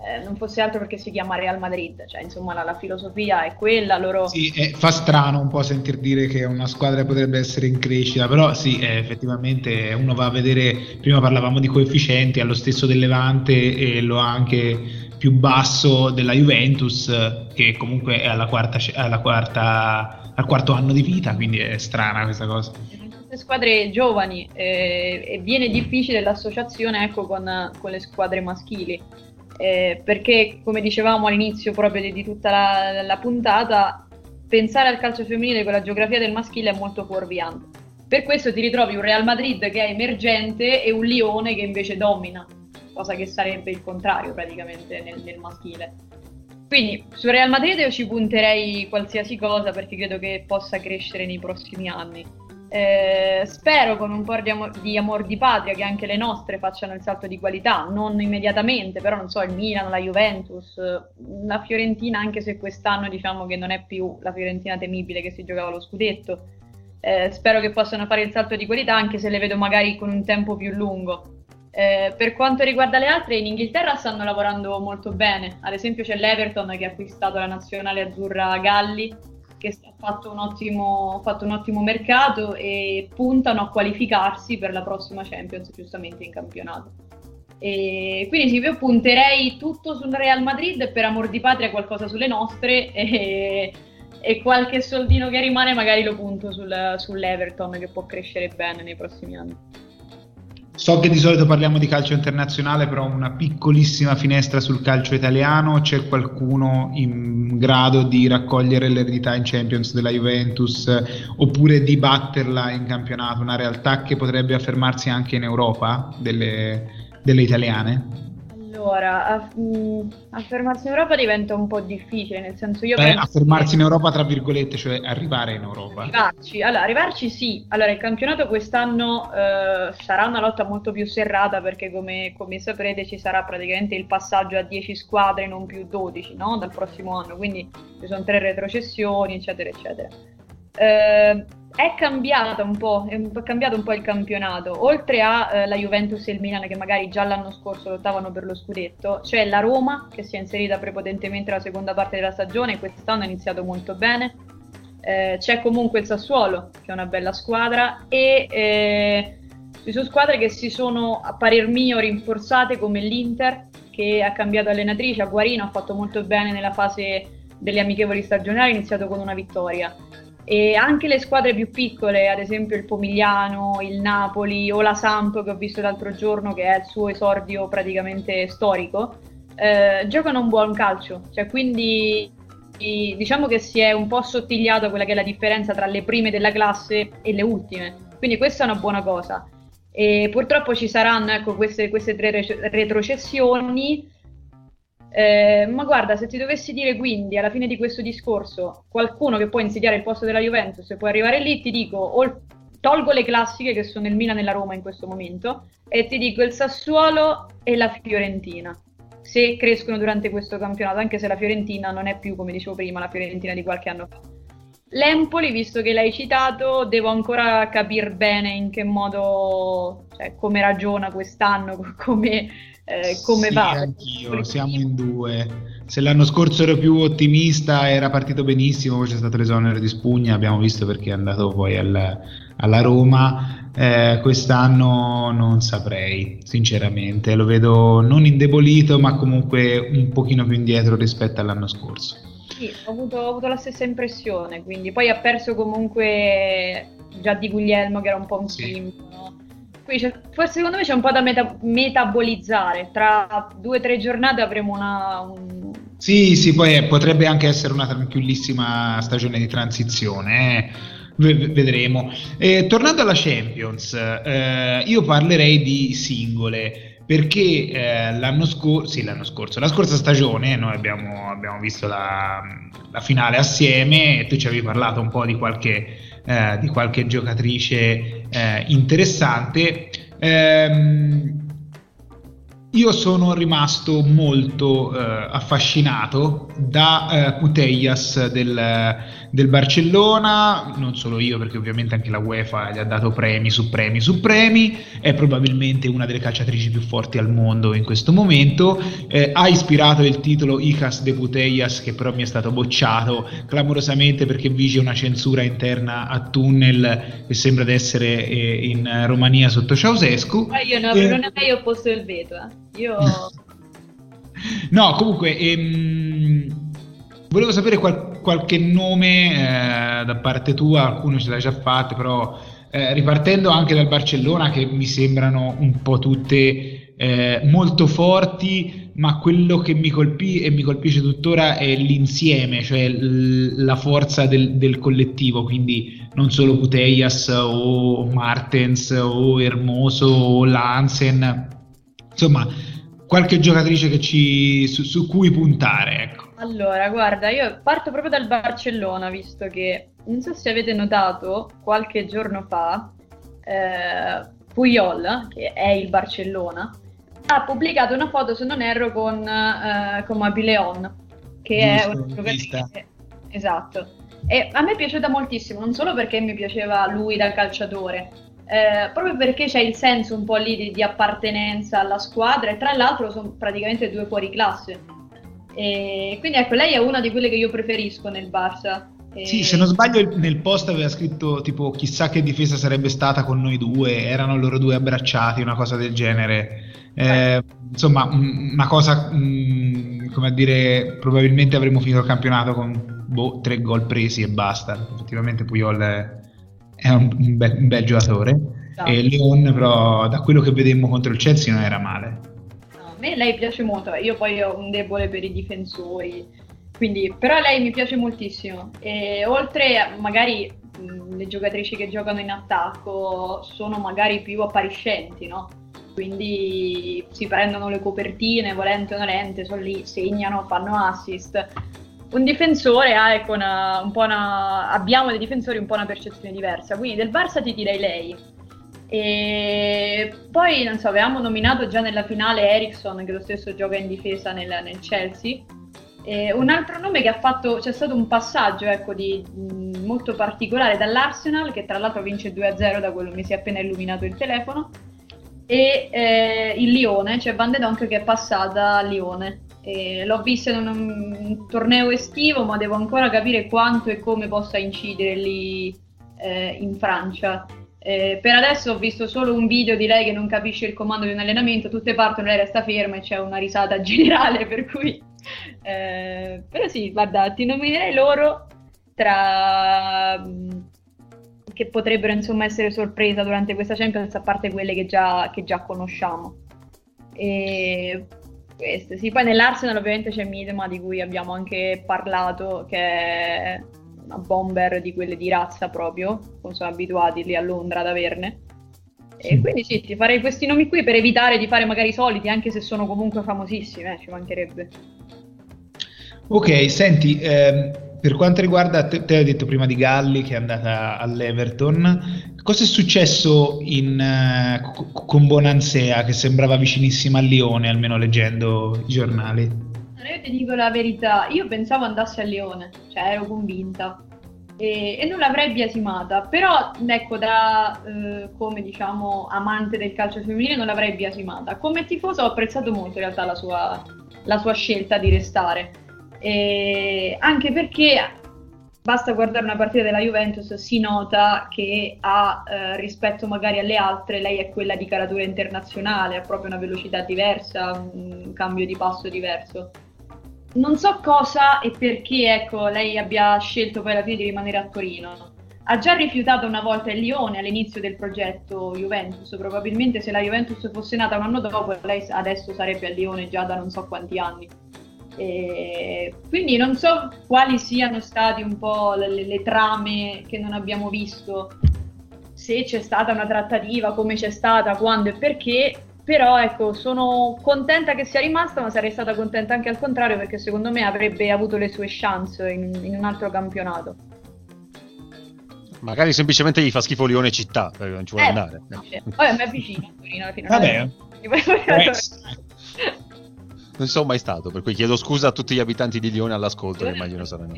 eh, non fosse altro perché si chiama Real Madrid, cioè insomma la, la filosofia è quella, loro... Sì, eh, fa strano un po' sentir dire che una squadra potrebbe essere in crescita, però sì, eh, effettivamente uno va a vedere, prima parlavamo di coefficienti, allo stesso del Levante e lo ha anche più basso della Juventus, che comunque è alla quarta, alla quarta, al quarto anno di vita, quindi è strana questa cosa. Squadre giovani eh, e viene difficile l'associazione ecco, con, con, le squadre maschili eh, perché come dicevamo all'inizio proprio di, di tutta la, la, puntata, pensare al calcio femminile con la geografia del maschile è molto fuorviante. Per questo ti ritrovi un Real Madrid che è emergente e un Lione che invece domina, cosa che sarebbe il contrario praticamente nel, nel maschile. Quindi su Real Madrid io ci punterei qualsiasi cosa perché credo che possa crescere nei prossimi anni eh, spero con un po' di, amor, di amor di patria che anche le nostre facciano il salto di qualità, non immediatamente, però non so, il Milan, la Juventus, la Fiorentina, anche se quest'anno diciamo che non è più la Fiorentina temibile che si giocava lo scudetto. Eh, spero che possano fare il salto di qualità, anche se le vedo magari con un tempo più lungo. Eh, per quanto riguarda le altre, in Inghilterra stanno lavorando molto bene. Ad esempio c'è l'Everton che ha acquistato la nazionale azzurra Galli, che ha fatto un, ottimo, fatto un ottimo mercato e puntano a qualificarsi per la prossima Champions, giustamente in campionato. E quindi sì, io punterei tutto sul Real Madrid per amor di patria qualcosa sulle nostre e, e qualche soldino che rimane magari lo punto sul, sull'Everton che può crescere bene nei prossimi anni. So che di solito parliamo di calcio internazionale, però una piccolissima finestra sul calcio italiano. C'è qualcuno in grado di raccogliere l'eredità in Champions della Juventus oppure di batterla in campionato? Una realtà che potrebbe affermarsi anche in Europa delle, delle italiane? Allora, aff- mh, affermarsi in Europa diventa un po' difficile, nel senso io Beh, affermarsi che- in Europa, tra virgolette, cioè arrivare in Europa. Arrivarci, allora, arrivarci sì. Allora, il campionato quest'anno eh, sarà una lotta molto più serrata perché, come, come saprete, ci sarà praticamente il passaggio a 10 squadre, non più 12, no? Dal prossimo anno, quindi ci sono tre retrocessioni, eccetera, eccetera. Eh, è cambiata un po', è cambiato un po' il campionato. Oltre a eh, Juventus e il Milan, che magari già l'anno scorso lottavano per lo scudetto, c'è la Roma che si è inserita prepotentemente nella seconda parte della stagione, quest'anno ha iniziato molto bene. Eh, c'è comunque il Sassuolo, che è una bella squadra, e eh, ci sono squadre che si sono, a parer mio, rinforzate come l'Inter, che ha cambiato allenatrice, a Guarino ha fatto molto bene nella fase delle amichevoli stagionali, ha iniziato con una vittoria. E anche le squadre più piccole, ad esempio il Pomigliano, il Napoli o la Samp che ho visto l'altro giorno, che è il suo esordio praticamente storico, eh, giocano un buon calcio. Cioè, quindi diciamo che si è un po' assottigliata quella che è la differenza tra le prime della classe e le ultime. Quindi questa è una buona cosa. E purtroppo ci saranno ecco, queste, queste tre re- retrocessioni. Eh, ma guarda, se ti dovessi dire quindi alla fine di questo discorso qualcuno che può insidiare il posto della Juventus e può arrivare lì, ti dico, o- tolgo le classiche che sono il Milan e la Roma in questo momento e ti dico il Sassuolo e la Fiorentina. Se crescono durante questo campionato, anche se la Fiorentina non è più, come dicevo prima, la Fiorentina di qualche anno fa. L'Empoli, visto che l'hai citato, devo ancora capire bene in che modo, cioè come ragiona quest'anno, come, eh, come Sì, va. anch'io, siamo in due. Se l'anno scorso ero più ottimista, era partito benissimo, poi c'è stato l'esonero di Spugna, abbiamo visto perché è andato poi al- alla Roma. Eh, quest'anno non saprei, sinceramente, lo vedo non indebolito, ma comunque un pochino più indietro rispetto all'anno scorso. Sì, ho avuto, ho avuto la stessa impressione, quindi poi ha perso comunque già di Guglielmo che era un po' un Sì. simbolo. Quindi forse secondo me c'è un po' da meta- metabolizzare, tra due o tre giornate avremo una... un- Sì, sì, poi eh, potrebbe anche essere una tranquillissima stagione di transizione, eh. Vedremo. Eh, tornando alla Champions, eh, io parlerei di singole perché eh, l'anno, scor- sì, l'anno scorso, la scorsa stagione, noi abbiamo, abbiamo visto la, la finale assieme e tu ci avevi parlato un po' di qualche, eh, di qualche giocatrice eh, interessante. Ehm, io sono rimasto molto eh, affascinato da eh, Putellas del, del Barcellona, non solo io perché ovviamente anche la UEFA gli ha dato premi su premi su premi, è probabilmente una delle calciatrici più forti al mondo in questo momento, eh, ha ispirato il titolo Icas de Putellas che però mi è stato bocciato clamorosamente perché vige una censura interna a Tunnel che sembra di essere eh, in Romania sotto Ceausescu. Eh, io no, Eh, non mai opposto il veto, eh. Io... No, comunque, ehm, volevo sapere qual- qualche nome eh, da parte tua, alcune ce l'hai già fatte, però eh, ripartendo anche dal Barcellona, che mi sembrano un po' tutte eh, molto forti, ma quello che mi colpì e mi colpisce tuttora è l'insieme, cioè l- la forza del, del collettivo, quindi non solo Putellas o Martens o Hermoso o Lansen, insomma qualche giocatrice che ci, su, su cui puntare, ecco. Allora, guarda, io parto proprio dal Barcellona, visto che non so se avete notato, qualche giorno fa, eh, Puyol, che è il Barcellona, ha pubblicato una foto, se non erro, con, eh, con Mabileon, che è Giusto, l'ho vista. giocatrice. Esatto. E a me è piaciuta moltissimo, non solo perché mi piaceva lui da calciatore, eh, proprio perché c'è il senso un po' lì di, di appartenenza alla squadra e tra l'altro sono praticamente due fuori classe. E quindi ecco, lei è una di quelle che io preferisco nel Barça. E- Sì, se non sbaglio nel post aveva scritto tipo chissà che difesa sarebbe stata con noi due, erano loro due abbracciati, una cosa del genere. Eh, insomma, m- una cosa, mh, come a dire, probabilmente avremmo finito il campionato con boh, tre gol presi e basta. Effettivamente Puyol è, è un, bel, un bel giocatore. Esatto. E Leon però da quello che vedemmo contro il Chelsea non era male. No, a me lei piace molto, io poi ho un debole per i difensori, quindi, però lei mi piace moltissimo. E oltre magari mh, le giocatrici che giocano in attacco sono magari più appariscenti, no? Quindi si prendono le copertine, volente o nolente, sono lì, segnano, fanno assist un difensore ha ecco una, un po' una, abbiamo dei difensori un po' una percezione diversa, quindi del Barça ti direi lei. E poi, non so, avevamo nominato già nella finale Ericsson, che lo stesso gioca in difesa nel, nel Chelsea. E un altro nome che ha fatto, c'è stato un passaggio ecco, di, molto particolare dall'Arsenal, che tra l'altro vince 2-0 da quello mi si è appena illuminato il telefono, e eh, il Lione, cioè Van de Donk che è passata a Lione. L'ho vista in un, un, torneo estivo, ma devo ancora capire quanto e come possa incidere lì eh, in Francia. Eh, per adesso ho visto solo un video di lei che non capisce il comando di un allenamento, tutte partono, lei resta ferma e c'è una risata generale, per cui... Eh, però sì, guarda, ti nominerei loro tra che potrebbero insomma essere sorpresa durante questa Champions, a parte quelle che già, che già conosciamo. E queste. Sì, poi nell'Arsenal ovviamente c'è Midema di cui abbiamo anche parlato, che è una bomber di quelle di razza proprio, come sono abituati lì a Londra ad averne. E quindi sì, ti farei questi nomi qui per evitare di fare magari i soliti, anche se sono comunque famosissimi, eh, ci mancherebbe. Ok, senti, ehm, per quanto riguarda, te, te hai detto prima di Galli che è andata all'Everton, cosa è successo in, uh, con Bonansea che sembrava vicinissima al Lione, almeno leggendo i giornali? Io ti dico la verità, io pensavo andasse a Lione, cioè ero convinta e, e non l'avrei biasimata, però ecco da eh, come diciamo amante del calcio femminile non l'avrei biasimata. Come tifoso ho apprezzato molto in realtà la sua, la sua scelta di restare e anche perché basta guardare una partita della Juventus, si nota che ha eh, rispetto magari alle altre, lei è quella di caratura internazionale, ha proprio una velocità diversa, un cambio di passo diverso. Non so cosa e perché ecco, lei abbia scelto poi alla fine di rimanere a Torino. Ha già rifiutato una volta il Lione all'inizio del progetto Juventus, probabilmente se la Juventus fosse nata un anno dopo lei adesso sarebbe a Lione già da non so quanti anni. E quindi non so quali siano stati un po' le, le, trame che non abbiamo visto, se c'è stata una trattativa, come c'è stata, quando e perché, però ecco, sono contenta che sia rimasta, ma sarei stata contenta anche al contrario perché secondo me avrebbe avuto le sue chance in, in un altro campionato. Magari semplicemente gli fa schifo Lione città, perché non ci vuole eh, andare. Poi a me è vicino Torino alla fine. Vabbè. Non sono mai stato, per cui chiedo scusa a tutti gli abitanti di Lione all'ascolto, che immagino saranno.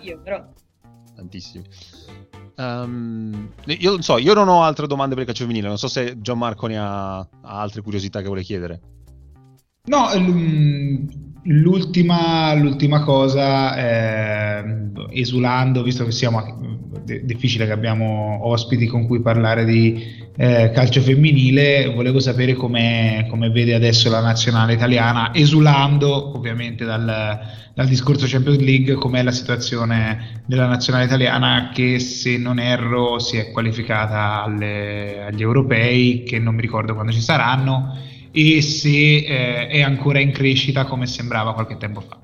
Io, però. Tantissimi. Um, io non so, io non ho altre domande per il calcio femminile, non so se Gianmarco ne ha, ha altre curiosità che vuole chiedere. No, l'ultima, l'ultima cosa, eh, esulando, visto che siamo è difficile che abbiamo ospiti con cui parlare di eh, calcio femminile, volevo sapere come vede adesso la nazionale italiana, esulando ovviamente dal, dal discorso Champions League, com'è la situazione della nazionale italiana che se non erro si è qualificata alle, agli europei, che non mi ricordo quando ci saranno, e se eh, è ancora in crescita come sembrava qualche tempo fa.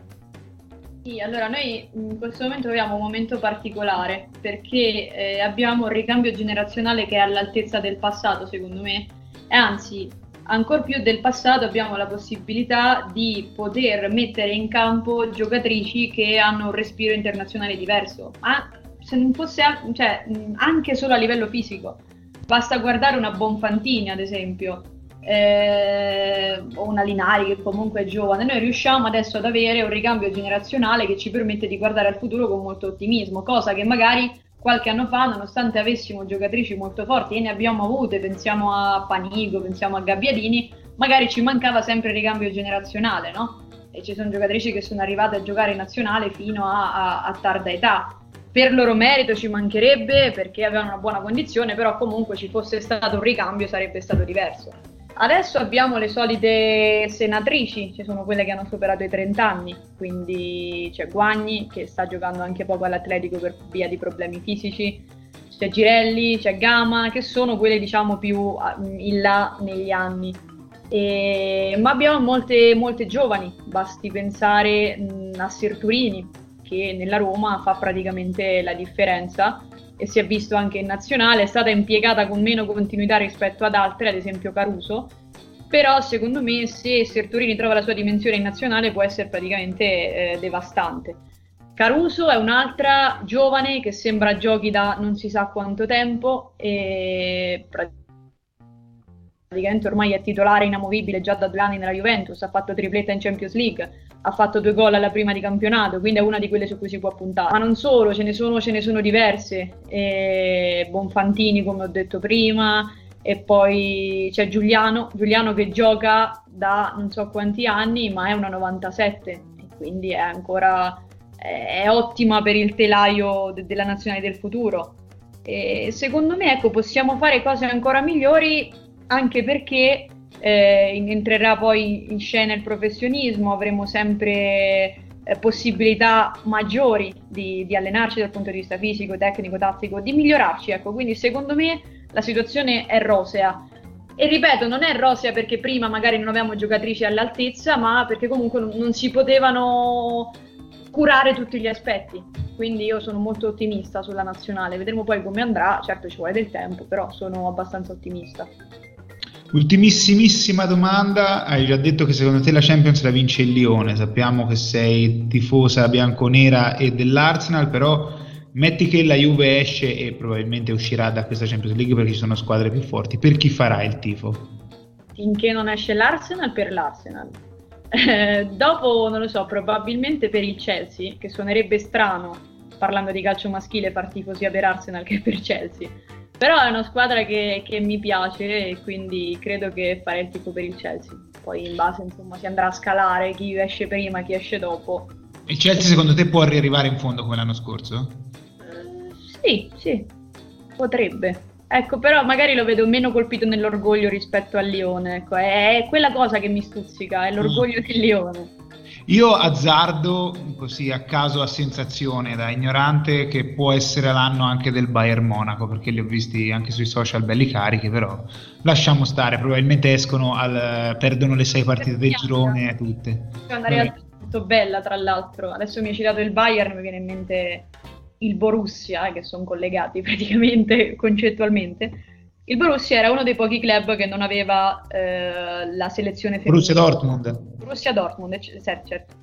Sì, allora noi in questo momento abbiamo un momento particolare perché eh, abbiamo un ricambio generazionale che è all'altezza del passato, secondo me, e anzi, ancora più del passato abbiamo la possibilità di poter mettere in campo giocatrici che hanno un respiro internazionale diverso, ma se non fosse cioè, anche solo a livello fisico. Basta guardare una Bonfantini, ad esempio, eh, o una Linari che comunque è giovane, noi riusciamo adesso ad avere un ricambio generazionale che ci permette di guardare al futuro con molto ottimismo, cosa che magari qualche anno fa, nonostante avessimo giocatrici molto forti e ne abbiamo avute, pensiamo a Panigo, pensiamo a Gabbiadini, magari ci mancava sempre il ricambio generazionale, no? E ci sono giocatrici che sono arrivate a giocare in nazionale fino a, a, a tarda età. Per loro merito ci mancherebbe perché avevano una buona condizione, però comunque ci fosse stato un ricambio sarebbe stato diverso. Adesso abbiamo le solite senatrici, ci sono quelle che hanno superato i 30 anni, quindi c'è Guagni che sta giocando anche poco all'Atletico per via di problemi fisici, ci c'è Girelli, c'è Gama, che sono quelle diciamo più in là negli anni. E, ma abbiamo molte, molte giovani, basti pensare mh, a Serturini, che nella Roma fa praticamente la differenza e si è visto anche in nazionale, è stata impiegata con meno continuità rispetto ad altre, ad esempio Caruso, però secondo me se Serturini trova la sua dimensione in nazionale può essere praticamente eh, devastante. Caruso è un'altra giovane che sembra giochi da non si sa quanto tempo e praticamente ormai è titolare inamovibile già da due anni nella Juventus, ha fatto tripletta in Champions League, ha fatto due gol alla prima di campionato, quindi è una di quelle su cui si può puntare. Ma non solo, ce ne sono, ce ne sono diverse. E Bonfantini, come ho detto prima, e poi c'è Giuliano, Giuliano che gioca da non so quanti anni, ma è una 97, e quindi è ancora è ottima per il telaio de- della nazionale del futuro. E secondo me ecco, possiamo fare cose ancora migliori anche perché eh, entrerà poi in scena il professionismo, avremo sempre eh, possibilità maggiori di, di, allenarci dal punto di vista fisico, tecnico, tattico, di migliorarci. Ecco. Quindi secondo me la situazione è rosea. E ripeto, non è rosea perché prima magari non avevamo giocatrici all'altezza, ma perché comunque non, non si potevano curare tutti gli aspetti. Quindi io sono molto ottimista sulla nazionale. Vedremo poi come andrà. Certo ci vuole del tempo, però sono abbastanza ottimista. Ultimissimissima domanda, hai già detto che secondo te la Champions la vince il Lione, sappiamo che sei tifosa bianconera e dell'Arsenal, però metti che la Juve esce e probabilmente uscirà da questa Champions League perché ci sono squadre più forti, per chi farà il tifo? Finché non esce l'Arsenal, per l'Arsenal. Eh, dopo, non lo so, probabilmente per il Chelsea, che suonerebbe strano parlando di calcio maschile far tifo sia per Arsenal che per Chelsea però è una squadra che, che, mi piace e quindi credo che farei il tifo per il Chelsea. Poi in base insomma si andrà a scalare chi esce prima, chi esce dopo. Il Chelsea secondo te può riarrivare in fondo come l'anno scorso? Uh, sì, sì, potrebbe. Ecco, però magari lo vedo meno colpito nell'orgoglio rispetto al Lione. Ecco, è, è quella cosa che mi stuzzica, è l'orgoglio mm. del Lione. Io azzardo così a caso a sensazione da ignorante che può essere l'anno anche del Bayern Monaco perché li ho visti anche sui social belli carichi però lasciamo stare probabilmente escono al, perdono le sei partite del girone tutte. È una realtà molto bella tra l'altro. Adesso mi hai citato il Bayern mi viene in mente il Borussia eh, che sono collegati praticamente concettualmente il Borussia era uno dei pochi club che non aveva eh, la selezione femminile. Borussia Dortmund. Borussia Dortmund, certo, certo.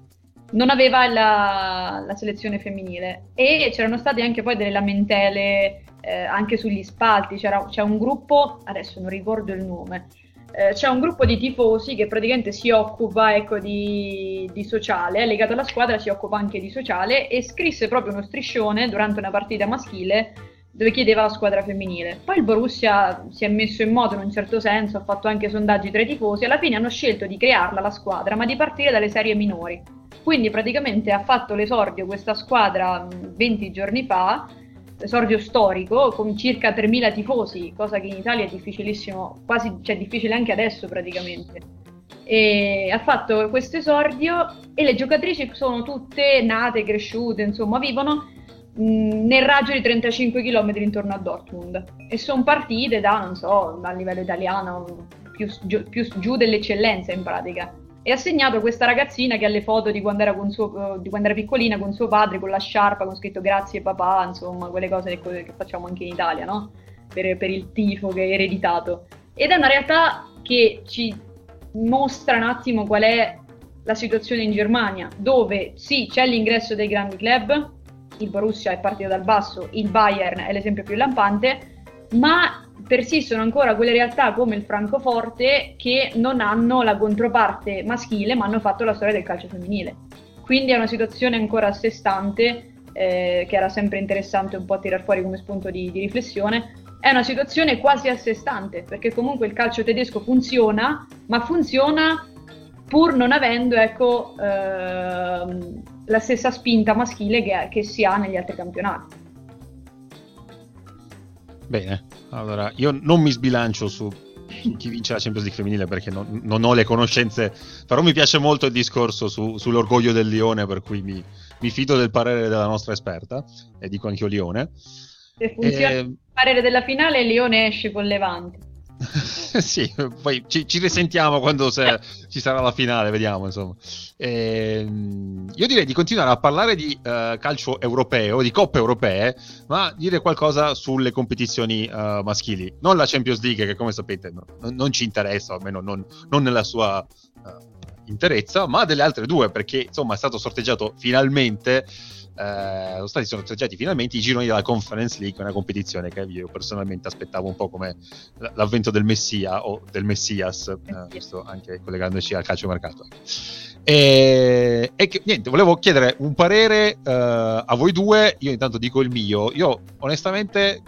Non aveva la, la, selezione femminile e c'erano state anche poi delle lamentele eh, anche sugli spalti. C'era, c'è un gruppo, adesso non ricordo il nome, eh, c'è un gruppo di tifosi che praticamente si occupa ecco, di, di sociale, è legato alla squadra, si occupa anche di sociale e scrisse proprio uno striscione durante una partita maschile dove chiedeva la squadra femminile. Poi il Borussia si è messo in moto in un certo senso, ha fatto anche sondaggi tra i tifosi, alla fine hanno scelto di crearla la squadra, ma di partire dalle serie minori. Quindi praticamente ha fatto l'esordio questa squadra 20 giorni fa, esordio storico, con circa 3.000 tifosi, cosa che in Italia è difficilissimo, quasi, cioè difficile anche adesso praticamente. E ha fatto questo esordio e le giocatrici sono tutte nate, cresciute, insomma, vivono nel raggio di 35 km intorno a Dortmund e sono partite da, non so, a livello italiano, più, più giù dell'eccellenza in pratica. E ha segnato questa ragazzina che ha le foto di quando, era suo, di quando era piccolina con suo padre, con la sciarpa, con scritto grazie papà, insomma, quelle cose che, facciamo anche in Italia, no? Per, per il tifo che è ereditato. Ed è una realtà che ci mostra un attimo qual è la situazione in Germania, dove sì, c'è l'ingresso dei grandi club, il Borussia è partito dal basso, il Bayern è l'esempio più lampante, ma persistono ancora quelle realtà come il Francoforte che non hanno la controparte maschile ma hanno fatto la storia del calcio femminile. Quindi è una situazione ancora a sé stante eh, che era sempre interessante un po' tirar fuori come spunto di, di riflessione. È una situazione quasi a sé stante perché comunque il calcio tedesco funziona, ma funziona pur non avendo ecco, ehm, la stessa spinta maschile che, che si ha negli altri campionati. Bene, allora io non mi sbilancio su chi vince la Champions League femminile perché non, non, ho le conoscenze, però mi piace molto il discorso su, sull'orgoglio del Lione, per cui mi, mi, fido del parere della nostra esperta e dico anche io Lione. Se funziona eh, il parere della finale, Lione esce con Levante. sì, poi ci, ci, risentiamo quando se, ci sarà la finale, vediamo insomma. Eh, io direi di continuare a parlare di uh, calcio europeo, di coppe europee, ma dire qualcosa sulle competizioni uh, maschili. Non la Champions League, che come sapete no, non, non, ci interessa, almeno non, non nella sua uh, interezza, ma delle altre due, perché insomma è stato sorteggiato finalmente eh, sono stati sorteggiati finalmente i gironi della Conference League, una competizione che io personalmente aspettavo un po' come l'avvento del Messia o del Messias, eh, questo anche collegandoci al calcio mercato. E, e che, niente, volevo chiedere un parere eh, a voi due, io intanto dico il mio, io onestamente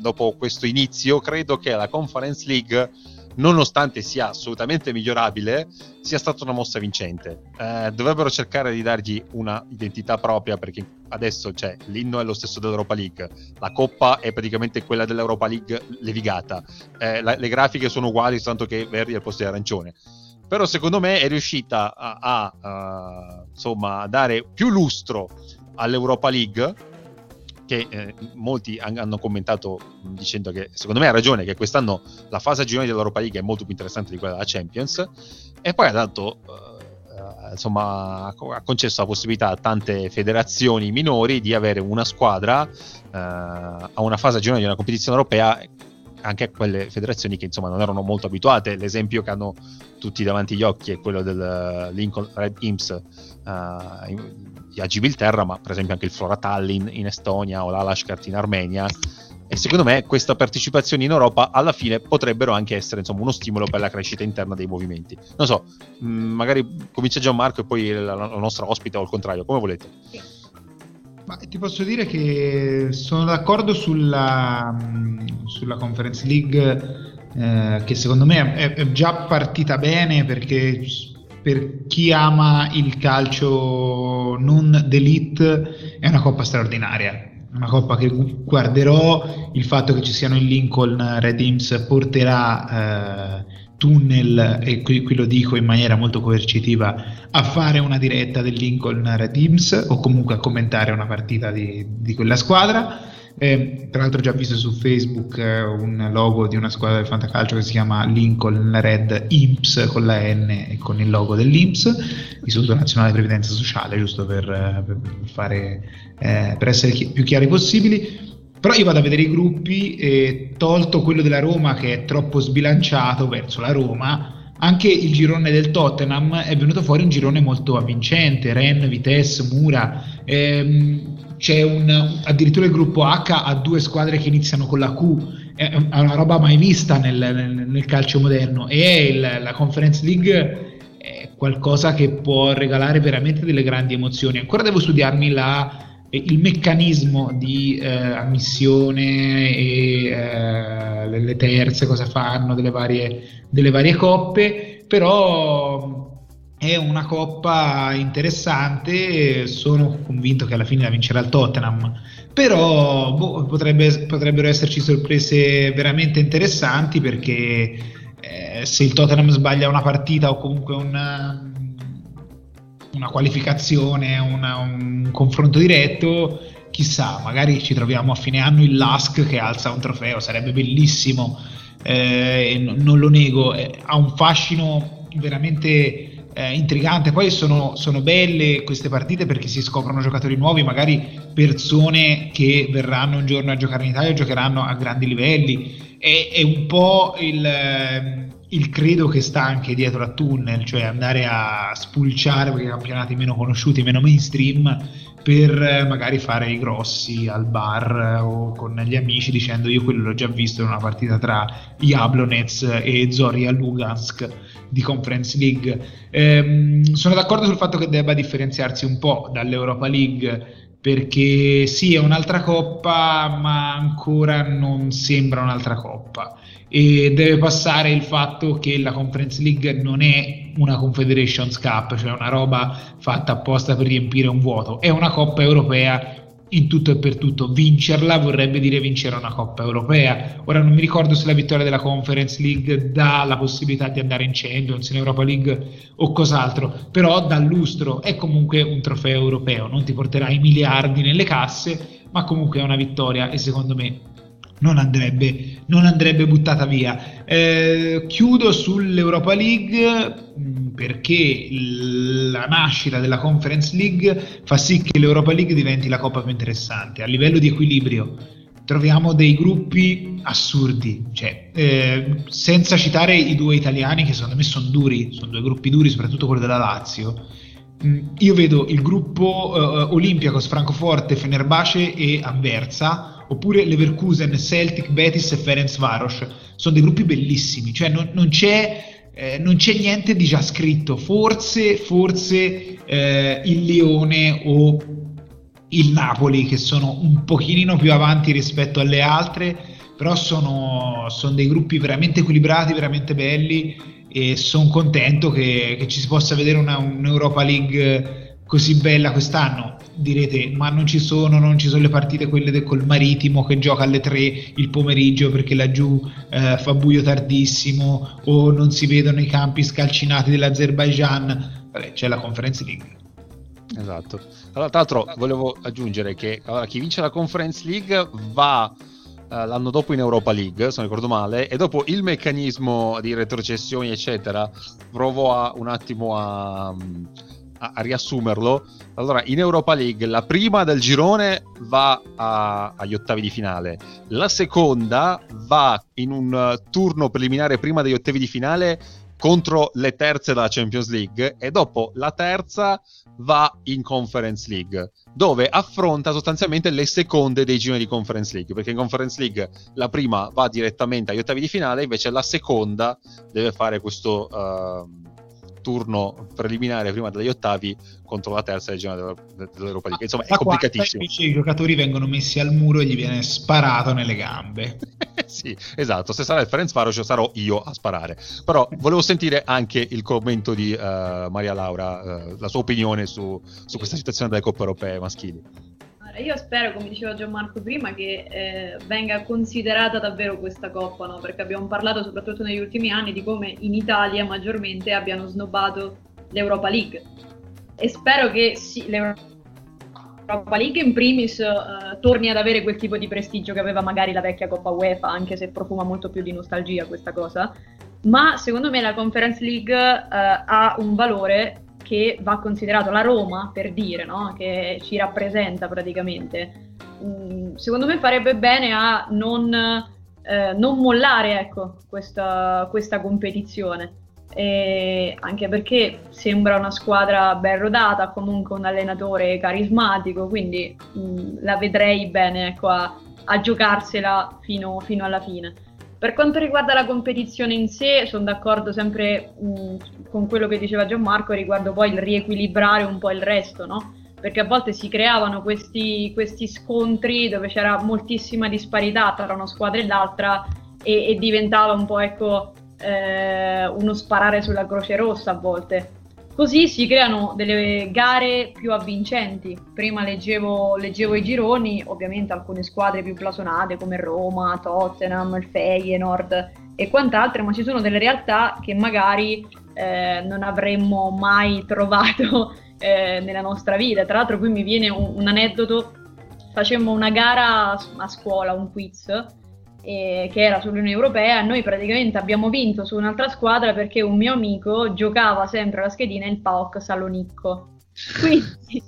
dopo questo inizio credo che la Conference League nonostante sia assolutamente migliorabile, sia stata una mossa vincente. Eh, dovrebbero cercare di dargli una identità propria perché adesso c'è l'inno è lo stesso dell'Europa League, la coppa è praticamente quella dell'Europa League levigata, eh, la, le grafiche sono uguali, soltanto che verdi al posto di arancione. Però secondo me è riuscita a, a, a insomma, dare più lustro all'Europa League che eh, molti hanno commentato dicendo che secondo me ha ragione che quest'anno la fase a gironi dell'Europa League è molto più interessante di quella della Champions e poi ha dato eh, insomma ha concesso la possibilità a tante federazioni minori di avere una squadra eh, a una fase a gironi di una competizione europea anche a quelle federazioni che insomma non erano molto abituate l'esempio che hanno tutti davanti agli occhi è quello del Lincoln Red Imps uh, a Gibilterra, ma per esempio anche il Flora Tallinn in Estonia o l'Alashkart in Armenia. E secondo me questa partecipazione in Europa alla fine potrebbero anche essere insomma, uno stimolo per la crescita interna dei movimenti. Non so, mh, mm, magari comincia Gianmarco e poi la, la nostra ospite o il contrario, come volete. Ma ti posso dire che sono d'accordo sulla, mm, sulla Conference League eh, che secondo me è, è, già partita bene perché per chi ama il calcio non d'elite è una coppa straordinaria. Una coppa che guarderò il fatto che ci siano in Lincoln Red Imps porterà eh, Tunnel e qui, qui, lo dico in maniera molto coercitiva a fare una diretta del Lincoln Red Imps o comunque a commentare una partita di, di quella squadra eh, tra l'altro ho già visto su Facebook eh, un logo di una squadra del fantacalcio che si chiama Lincoln Red Imps con la N e con il logo dell'Imps, Istituto Nazionale di Previdenza Sociale, giusto per, eh, per, fare, eh, per essere chi- più chiari possibili. Però io vado a vedere i gruppi e tolto quello della Roma che è troppo sbilanciato verso la Roma, anche il girone del Tottenham è venuto fuori un girone molto avvincente, Ren, Vitesse, Mura. Ehm, c'è un, addirittura il gruppo H ha due squadre che iniziano con la Q, è una roba mai vista nel, nel, nel calcio moderno e il, la Conference League è qualcosa che può regalare veramente delle grandi emozioni. Ancora devo studiarmi la, il meccanismo di eh, ammissione e eh, le terze, cosa fanno delle varie, delle varie coppe, però è una coppa interessante, sono convinto che alla fine la vincerà il Tottenham, però boh, potrebbe, potrebbero esserci sorprese veramente interessanti perché eh, se il Tottenham sbaglia una partita o comunque una, una qualificazione, una, un confronto diretto, chissà, magari ci troviamo a fine anno il Lask che alza un trofeo, sarebbe bellissimo, eh, non lo nego, eh, ha un fascino veramente eh, intrigante. Poi sono, sono, belle queste partite perché si scoprono giocatori nuovi, magari persone che verranno un giorno a giocare in Italia giocheranno a grandi livelli. È, è un po' il, ehm, il, credo che sta anche dietro a Tunnel, cioè andare a spulciare quei campionati meno conosciuti, meno mainstream per eh, magari fare i grossi al bar o con gli amici dicendo io quello l'ho già visto in una partita tra Jablonec e Zoria Lugansk di Conference League. Ehm, sono d'accordo sul fatto che debba differenziarsi un po' dall'Europa League perché sì, è un'altra coppa, ma ancora non sembra un'altra coppa. E deve passare il fatto che la Conference League non è una Confederations Cup, cioè una roba fatta apposta per riempire un vuoto, è una coppa europea in tutto e per tutto. Vincerla vorrebbe dire vincere una Coppa Europea. Ora non mi ricordo se la vittoria della Conference League dà la possibilità di andare in Champions, in Europa League o cos'altro, però dà lustro, è comunque un trofeo europeo, non ti porterà i miliardi nelle casse, ma comunque è una vittoria e secondo me non andrebbe, non andrebbe buttata via. Eh, chiudo sull'Europa League mm, perché la nascita della Conference League fa sì che l'Europa League diventi la coppa più interessante a livello di equilibrio. Troviamo dei gruppi assurdi, cioè, eh, senza citare i due italiani che secondo me sono duri, sono due gruppi duri, soprattutto quello della Lazio. Mm, io vedo il gruppo uh, Olympiacos, Francoforte, Fenerbahce e Anversa oppure Leverkusen, Celtic, Betis e Ferenc Varos. Sono dei gruppi bellissimi, cioè non, non, c'è, eh, non c'è, niente di già scritto. Forse, forse eh, il Lione o il Napoli, che sono un pochino più avanti rispetto alle altre, però sono, sono dei gruppi veramente equilibrati, veramente belli e sono contento che, che, ci si possa vedere una, un'Europa League così bella quest'anno? Direte ma non ci sono, non ci sono le partite quelle del, col Marittimo che gioca alle 3 il pomeriggio perché laggiù eh, fa buio tardissimo o non si vedono i campi scalcinati dell'Azerbaijan. C'è la Conference League. Esatto. Allora, tra l'altro volevo aggiungere che allora, chi vince la Conference League va eh, l'anno dopo in Europa League, se non ricordo male, e dopo il meccanismo di retrocessioni, eccetera, provo a, un attimo a, a, a, riassumerlo. Allora, in Europa League la prima del girone va a, agli ottavi di finale, la seconda va in un uh, turno preliminare prima degli ottavi di finale contro le terze della Champions League e dopo la terza va in Conference League dove affronta sostanzialmente le seconde dei gironi di Conference League perché in Conference League la prima va direttamente agli ottavi di finale invece la seconda deve fare questo uh, turno preliminare prima degli ottavi contro la terza regione dell'Europa League. Insomma, è complicatissimo. Invece i giocatori vengono messi al muro e gli viene sparato nelle gambe. sì, esatto. Se sarà il Ferenc Farocio sarò io a sparare. Però volevo sentire anche il commento di uh, Maria Laura, uh, la sua opinione su, su questa situazione delle coppe europee maschili. Io spero, come diceva Gianmarco prima, che eh, venga considerata davvero questa coppa, no? perché abbiamo parlato soprattutto negli ultimi anni di come in Italia maggiormente abbiano snobbato l'Europa League. E spero che sì, l'Europa League in primis eh, torni ad avere quel tipo di prestigio che aveva magari la vecchia Coppa UEFA, anche se profuma molto più di nostalgia questa cosa. Ma secondo me la Conference League eh, ha un valore che va considerato la Roma, per dire, no? che ci rappresenta praticamente. Mm, secondo me farebbe bene a non, eh, non mollare ecco, questa, questa competizione. E anche perché sembra una squadra ben rodata, comunque un allenatore carismatico, quindi mh, mm, la vedrei bene ecco, a, a giocarsela fino, fino alla fine. Per quanto riguarda la competizione in sé, sono d'accordo sempre mh, con quello che diceva Gianmarco riguardo poi il riequilibrare un po' il resto, no? Perché a volte si creavano questi, questi scontri dove c'era moltissima disparità tra una squadra e l'altra e, e diventava un po' ecco, eh, uno sparare sulla croce rossa a volte. Così si creano delle gare più avvincenti. Prima leggevo, leggevo, i gironi, ovviamente alcune squadre più blasonate come Roma, Tottenham, il Feyenoord e quant'altro, ma ci sono delle realtà che magari eh, non avremmo mai trovato eh, nella nostra vita. Tra l'altro qui mi viene un, un aneddoto, facemmo una gara a scuola, un quiz, eh, che era sull'Unione Europea, noi praticamente abbiamo vinto su un'altra squadra perché un mio amico giocava sempre la schedina il PAOK Salonicco. Quindi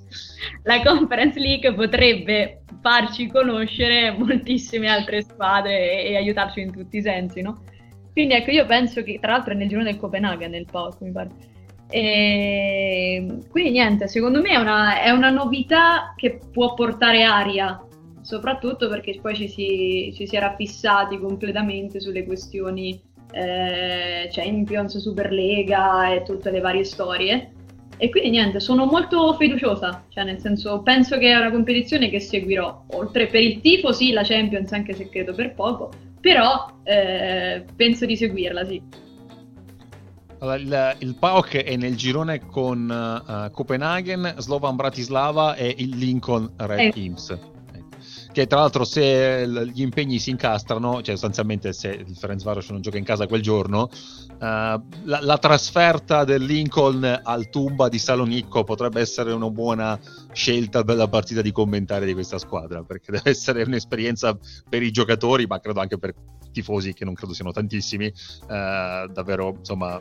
la Conference League potrebbe farci conoscere moltissime altre squadre e, e aiutarci in tutti i sensi, no? Quindi ecco, io penso che tra l'altro è nel girone del Copenaghen nel PAOK, mi pare. E quindi niente, secondo me è una, è una novità che può portare aria soprattutto perché poi ci si, ci si era fissati completamente sulle questioni eh, Champions, Superlega e tutte le varie storie. E quindi niente, sono molto fiduciosa, cioè nel senso penso che è una competizione che seguirò, oltre per il tifo sì, la Champions anche se credo per poco, però eh, penso di seguirla sì. Allora, il, il PAOK è nel girone con uh, Copenaghen, Slovan Bratislava e il Lincoln Red eh. Imps che tra l'altro se gli impegni si incastrano, cioè sostanzialmente se il Ferenc Varos non gioca in casa quel giorno, uh, la, la, trasferta del Lincoln al Tumba di Salonicco potrebbe essere una buona scelta per la partita di commentare di questa squadra, perché deve essere un'esperienza per i giocatori, ma credo anche per tifosi, che non credo siano tantissimi, uh, davvero insomma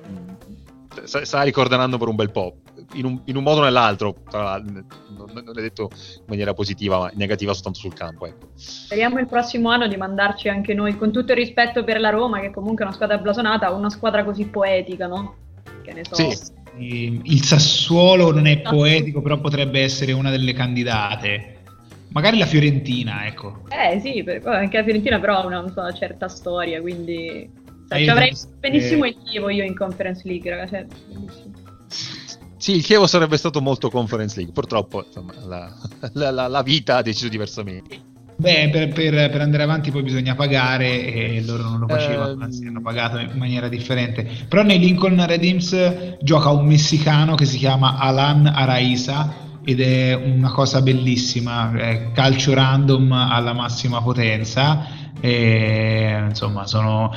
sta ricorderanno per un bel po', in un, in un modo o nell'altro, tra non, non, è detto in maniera positiva, ma negativa soltanto sul campo. Ecco. Speriamo il prossimo anno di mandarci anche noi, con tutto il rispetto per la Roma, che comunque è una squadra blasonata, una squadra così poetica, no? Che ne so. Sì. Il Sassuolo non è poetico, però potrebbe essere una delle candidate. Magari la Fiorentina, ecco. Eh sì, anche la Fiorentina però ha una, una certa storia, quindi cioè, ci avrei benissimo il Chievo io in Conference League, ragazzi. Cioè, sì, il Chievo sarebbe stato molto Conference League. Purtroppo insomma, la, la, la, la, vita ha deciso diversamente. Beh, per, per, per, andare avanti poi bisogna pagare e loro non lo facevano, um... anzi hanno pagato in maniera differente. Però nei Lincoln Redeems gioca un messicano che si chiama Alan Araiza ed è una cosa bellissima, è calcio random alla massima potenza. E, insomma, sono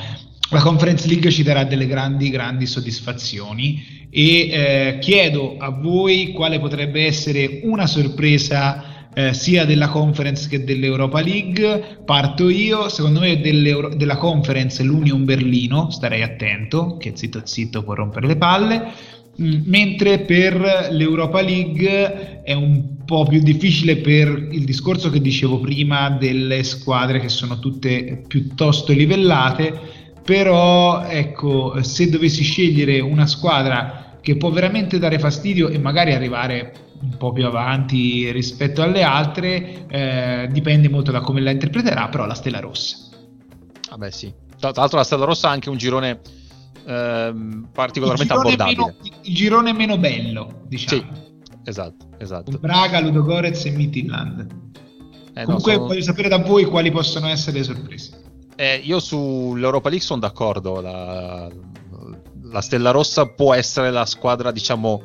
la Conference League ci darà delle grandi, grandi soddisfazioni e eh, chiedo a voi quale potrebbe essere una sorpresa eh, sia della Conference che dell'Europa League. Parto io, secondo me della Conference l'Union Berlino, starei attento, che zitto zitto può rompere le palle, mm, mentre per l'Europa League è un po' più difficile per il discorso che dicevo prima delle squadre che sono tutte piuttosto livellate però ecco, se dovessi scegliere una squadra che può veramente dare fastidio e magari arrivare un po' più avanti rispetto alle altre, eh, dipende molto da come la interpreterà, però la Stella Rossa. Vabbè ah sì, tra, l'altro la Stella Rossa ha anche un girone ehm, particolarmente il abbordabile. Meno, il girone meno bello, diciamo. Sì, esatto, esatto. Braga, Ludogorez e Midtjylland. Eh, Comunque no, sono... voglio sapere da voi quali possono essere le sorprese. Eh, io sull'Europa League sono d'accordo. La, la, Stella Rossa può essere la squadra, diciamo,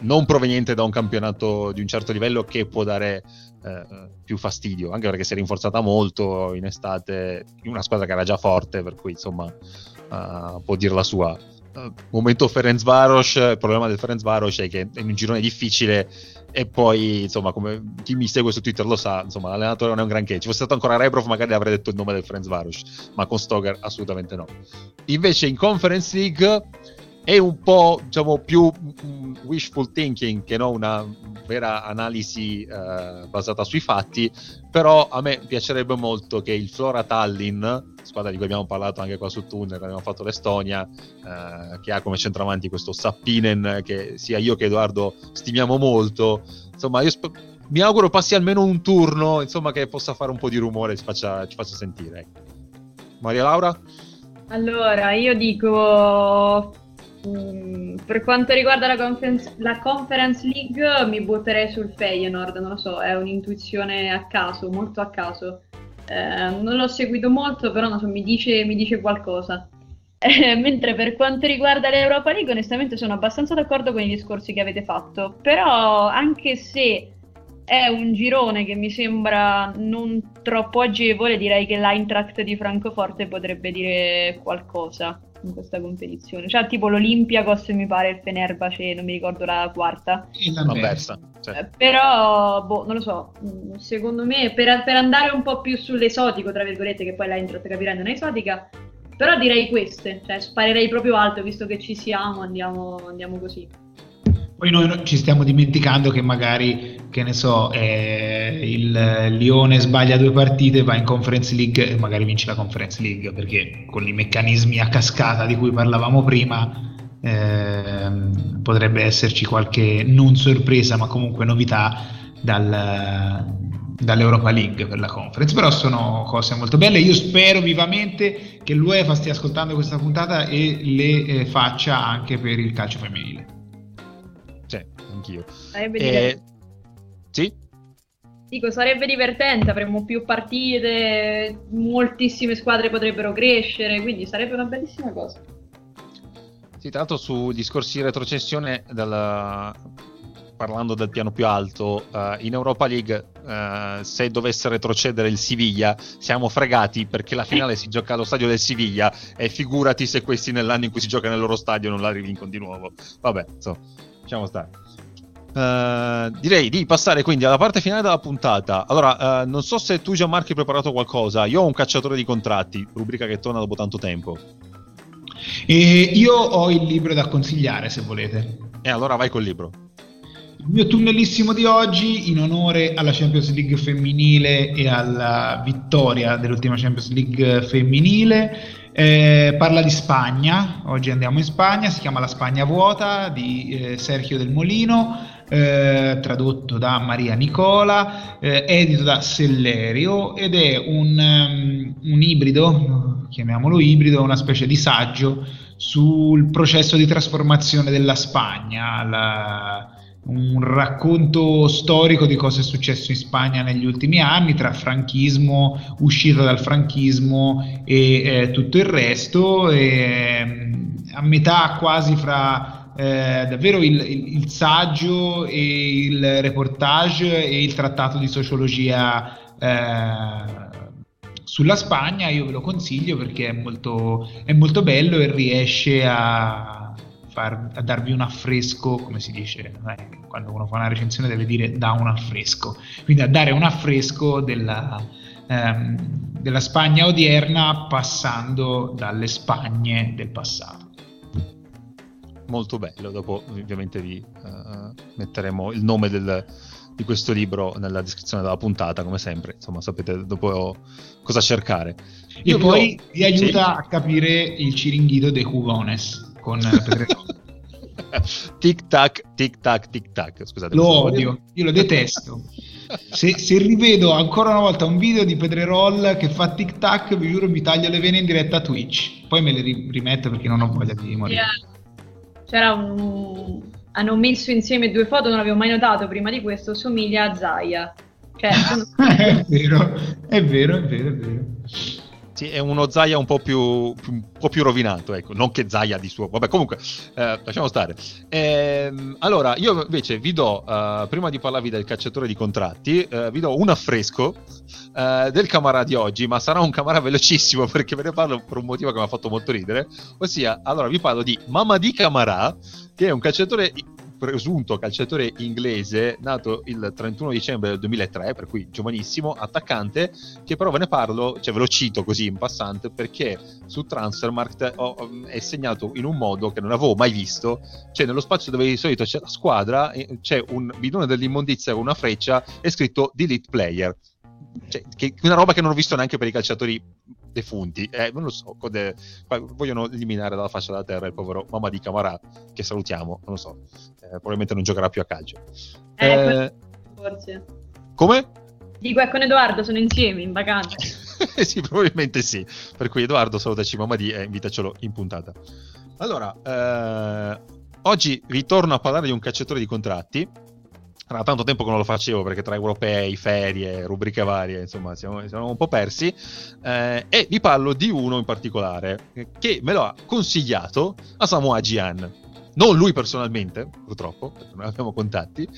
non proveniente da un campionato di un certo livello che può dare eh, più fastidio, anche perché si è rinforzata molto in estate, in una squadra che era già forte, per cui insomma uh, può dire la sua. Uh, momento Ferenc Varos, il problema del Ferenc Varos è che in un girone difficile e poi, insomma, come chi mi segue su Twitter lo sa, insomma, l'allenatore non è un granché. Ci fosse stato ancora Rebrov, magari avrei detto il nome del Franz Varos, ma con Stoger assolutamente no. Invece in Conference League è un po' diciamo più um, wishful thinking che non una vera analisi uh, basata sui fatti però a me piacerebbe molto che il Flora Tallinn squadra di cui abbiamo parlato anche qua su Tunnel abbiamo fatto l'Estonia uh, che ha come centravanti questo Sappinen che sia io che Edoardo stimiamo molto insomma io sp- mi auguro passi almeno un turno insomma che possa fare un po' di rumore e ci faccia, ci faccia sentire Maria Laura? Allora, io dico Mm, per quanto riguarda la conference, la conference, League, mi butterei sul Feyenoord, non lo so, è un'intuizione a caso, molto a caso. Eh, non l'ho seguito molto, però non so, mi, dice, mi dice qualcosa. Eh, mentre per quanto riguarda l'Europa League, onestamente sono abbastanza d'accordo con i discorsi che avete fatto. Però, anche se è un girone che mi sembra non troppo agevole, direi che l'Eintracht di Francoforte potrebbe dire qualcosa in questa competizione. Cioè, tipo l'Olympiakos mi pare il Fenerbahce, non mi ricordo la quarta. L'ha persa. Cioè. Però, boh, non lo so, mm, secondo me per, per, andare un po' più sull'esotico, tra virgolette, che poi la Eintracht capirà non è esotica, però direi queste, cioè sparerei proprio alto, visto che ci siamo, andiamo, andiamo così. Poi noi ci stiamo dimenticando che magari, che ne so, eh, il Lione sbaglia due partite, va in Conference League e magari vince la Conference League, perché con i meccanismi a cascata di cui parlavamo prima eh, potrebbe esserci qualche non sorpresa, ma comunque novità dal, dall'Europa League per la conference, però sono cose molto belle. Io spero vivamente che l'UEFA stia ascoltando questa puntata e le eh, faccia anche per il calcio femminile anch'io. Sarebbe e... divertente. Sì? Dico, sarebbe divertente, avremmo più partite, moltissime squadre potrebbero crescere, quindi sarebbe una bellissima cosa. Sì, tra l'altro su discorsi di retrocessione dalla... parlando del piano più alto, uh, in Europa League uh, se dovesse retrocedere il Siviglia siamo fregati perché la finale si gioca allo stadio del Siviglia e figurati se questi nell'anno in cui si gioca nel loro stadio non la rivincono di nuovo. Vabbè, insomma, lasciamo stare. Uh, direi di passare quindi alla parte finale della puntata. Allora, uh, non so se tu Gianmarco hai preparato qualcosa. Io ho un cacciatore di contratti, rubrica che torna dopo tanto tempo. E io ho il libro da consigliare se volete. E allora vai col libro. Il mio tunnelissimo di oggi, in onore alla Champions League femminile e alla vittoria dell'ultima Champions League femminile, eh, parla di Spagna. Oggi andiamo in Spagna, si chiama La Spagna vuota di eh, Sergio del Molino. Eh, tradotto da Maria Nicola, eh, edito da Sellerio ed è un, um, un ibrido, chiamiamolo ibrido, una specie di saggio sul processo di trasformazione della Spagna, la, un racconto storico di cosa è successo in Spagna negli ultimi anni, tra franchismo, uscita dal franchismo e eh, tutto il resto, e, a metà quasi fra eh, davvero il, il, il, saggio e il reportage e il trattato di sociologia eh, sulla Spagna io ve lo consiglio perché è molto, è molto bello e riesce a, far, a, darvi un affresco, come si dice, quando uno fa una recensione deve dire da un affresco, quindi a dare un affresco della, ehm, della Spagna odierna passando dalle Spagne del passato. Molto bello, dopo ovviamente vi uh, metteremo il nome del, di questo libro nella descrizione della puntata, come sempre. Insomma, sapete dopo cosa cercare. Io e poi vi aiuta sì. a capire il ciringhito dei jugones con tic tac, tic tac, tic tac. Scusate. Lo odio, io lo detesto. Se, se, rivedo ancora una volta un video di Pedrerol che fa tic tac, vi giuro mi taglio le vene in diretta a Twitch. Poi me le rimetto perché non ho voglia di morire. Yeah. C'era un, hanno messo insieme due foto, non avevo mai notato prima di questo, somiglia a Zaya. Cioè, sono... è vero, è vero, è vero, è vero. Sì, è uno Zaya un po' più, più, un po' più rovinato, ecco, non che Zaya di suo. Vabbè, comunque, eh, lasciamo stare. Ehm, allora, io invece vi do, uh, prima di parlarvi del cacciatore di contratti, uh, vi do un affresco uh, del Camara di oggi, ma sarà un Camara velocissimo perché ve ne parlo per un motivo che mi ha fatto molto ridere. Ossia, allora vi parlo di Mamadi Camara, che è un calciatore presunto calciatore inglese nato il 31 dicembre del 2003, per cui giovanissimo, attaccante, che però ve ne parlo, cioè ve lo cito così in passante, perché su Transfermarkt ho, è segnato in un modo che non avevo mai visto, cioè nello spazio dove di solito c'è la squadra, c'è un bidone dell'immondizia con una freccia e scritto delete player. Cioè, che, una roba che non ho visto neanche per i calciatori defunti. Eh, non lo so, code, vogliono eliminare dalla faccia della terra il povero mamma di Camara, che salutiamo, non lo so, eh, probabilmente non giocherà più a calcio. Eh, eh forse. Come? Dico, è con Edoardo, sono insieme in vacanza. sì, probabilmente sì. Per cui Edoardo salutaci mamma di e invitacelo in puntata. Allora, eh, oggi ritorno a parlare di un cacciatore di contratti era tanto tempo che non lo facevo perché tra europei, ferie, rubriche varie, insomma, siamo, siamo un po' persi. Eh, e vi parlo di uno in particolare che me lo ha consigliato a Samoa Gian. Non lui personalmente, purtroppo, perché non abbiamo contatti,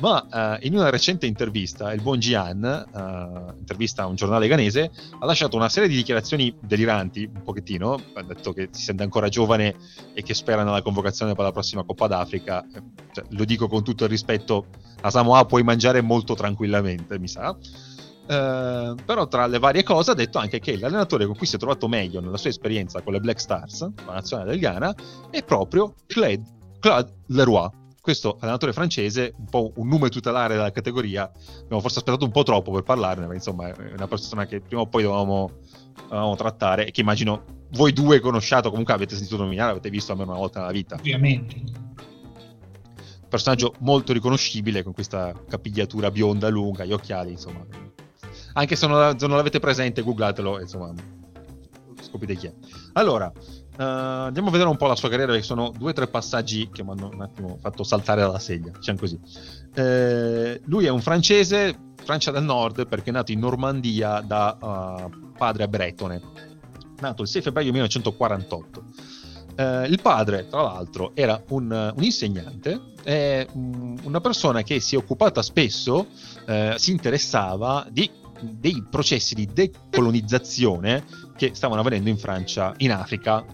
ma eh, in una recente intervista il buon Gian, eh, intervista a un giornale ghanese, ha lasciato una serie di dichiarazioni deliranti, un pochettino, ha detto che si sente ancora giovane e che spera nella convocazione per la prossima Coppa d'Africa. Cioè, lo dico con tutto il rispetto, a Samoa puoi mangiare molto tranquillamente, mi sa. Uh, però tra le varie cose ha detto anche che l'allenatore con cui si è trovato meglio nella sua esperienza con le Black Stars, la nazionale del Ghana, è proprio Claude, Claude Leroy. Questo allenatore francese, un po' un nome tutelare della categoria, abbiamo forse aspettato un po' troppo per parlarne, ma insomma è una persona che prima o poi dovevamo, dovevamo trattare e che immagino voi due conosciate, comunque avete sentito nominare, avete visto almeno una volta nella vita. Ovviamente personaggio molto riconoscibile con questa capigliatura bionda lunga, gli occhiali, insomma, anche se non, se non l'avete presente, googlatelo, insomma, scoprite chi è. Allora, uh, andiamo a vedere un po' la sua carriera, perché sono due o tre passaggi che mi hanno un attimo fatto saltare dalla sedia, diciamo così. Uh, lui è un francese, Francia del Nord, perché è nato in Normandia da uh, padre bretone, nato il 6 febbraio 1948 Eh, il padre, tra l'altro, era un, un insegnante, eh, una persona che si è occupata spesso, eh, si interessava di, dei processi di decolonizzazione che stavano avvenendo in Francia, in Africa,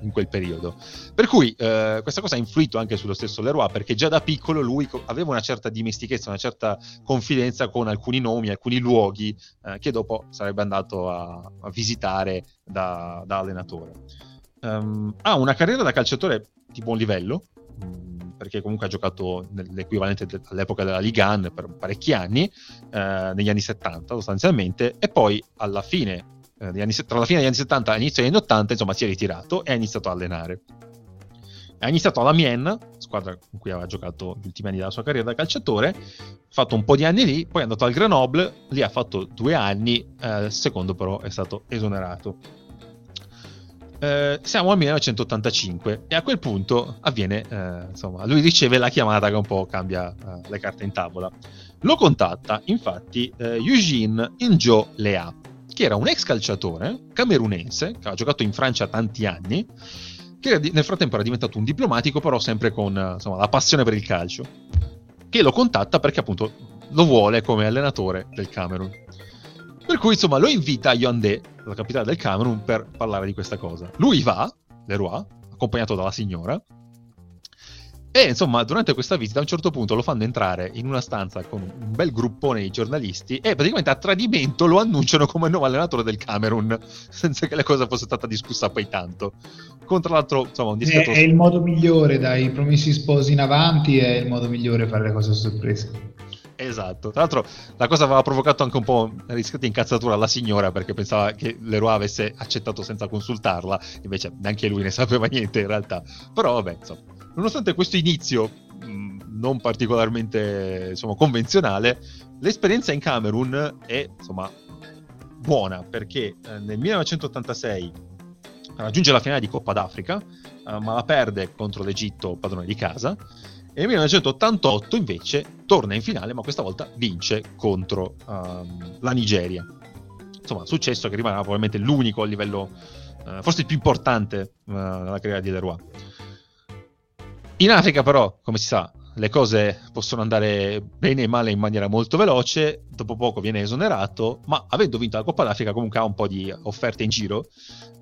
in quel periodo. Per cui eh, questa cosa ha influito anche sullo stesso Leroy, perché già da piccolo lui aveva una certa dimestichezza, una certa confidenza con alcuni nomi, alcuni luoghi eh, che dopo sarebbe andato a, a visitare da, da allenatore. Um, ha una carriera da calciatore di buon livello, mm, perché comunque ha giocato nell'equivalente de- all'epoca della Liga 1 per parecchi anni, eh, negli anni 70 sostanzialmente, e poi alla fine eh, anni, tra la fine degli anni 70 e l'inizio degli anni 80, insomma, si è ritirato e ha iniziato a allenare. Ha iniziato alla Mien, squadra con cui aveva giocato gli ultimi anni della sua carriera da calciatore, ha fatto un po' di anni lì, poi è andato al Grenoble, lì ha fatto due anni, eh, secondo però è stato esonerato. Eh, siamo al 1985 e a quel punto avviene, eh, insomma, lui riceve la chiamata che un po' cambia eh, le carte in tavola. Lo contatta infatti eh, Eugene Injo Lea, che era un ex calciatore camerunense, che ha giocato in Francia tanti anni, che nel frattempo era diventato un diplomatico, però sempre con insomma, la passione per il calcio, che lo contatta perché appunto lo vuole come allenatore del Camerun. Per cui insomma lo invita a Yaoundé, la capitale del Camerun, per parlare di questa cosa. Lui va, Leroy, accompagnato dalla signora, e insomma, durante questa visita a un certo punto lo fanno entrare in una stanza con un bel gruppone di giornalisti e praticamente a tradimento lo annunciano come nuovo allenatore del Camerun, senza che la cosa fosse stata discussa poi tanto. Con tra l'altro, insomma, un discreto... È, è il modo migliore, dai promessi sposi in avanti, è il modo migliore fare le cose a sorpresa. Esatto, tra l'altro la cosa aveva provocato anche un po' discreta incazzatura alla signora perché pensava che Leroy avesse accettato senza consultarla, invece neanche lui ne sapeva niente in realtà. Però vabbè, insomma, nonostante questo inizio non particolarmente insomma, convenzionale, l'esperienza in Camerun è insomma buona perché eh, nel 1986 raggiunge la finale di Coppa d'Africa, eh, ma la perde contro l'Egitto padrone di casa. E nel 1988 invece torna in finale, ma questa volta vince contro um, la Nigeria. Insomma, successo che rimane probabilmente l'unico a livello, uh, forse il più importante uh, nella carriera di Leroy. In Africa però, come si sa, le cose possono andare bene e male in maniera molto veloce, dopo poco viene esonerato, ma avendo vinto la Coppa d'Africa comunque ha un po' di offerte in giro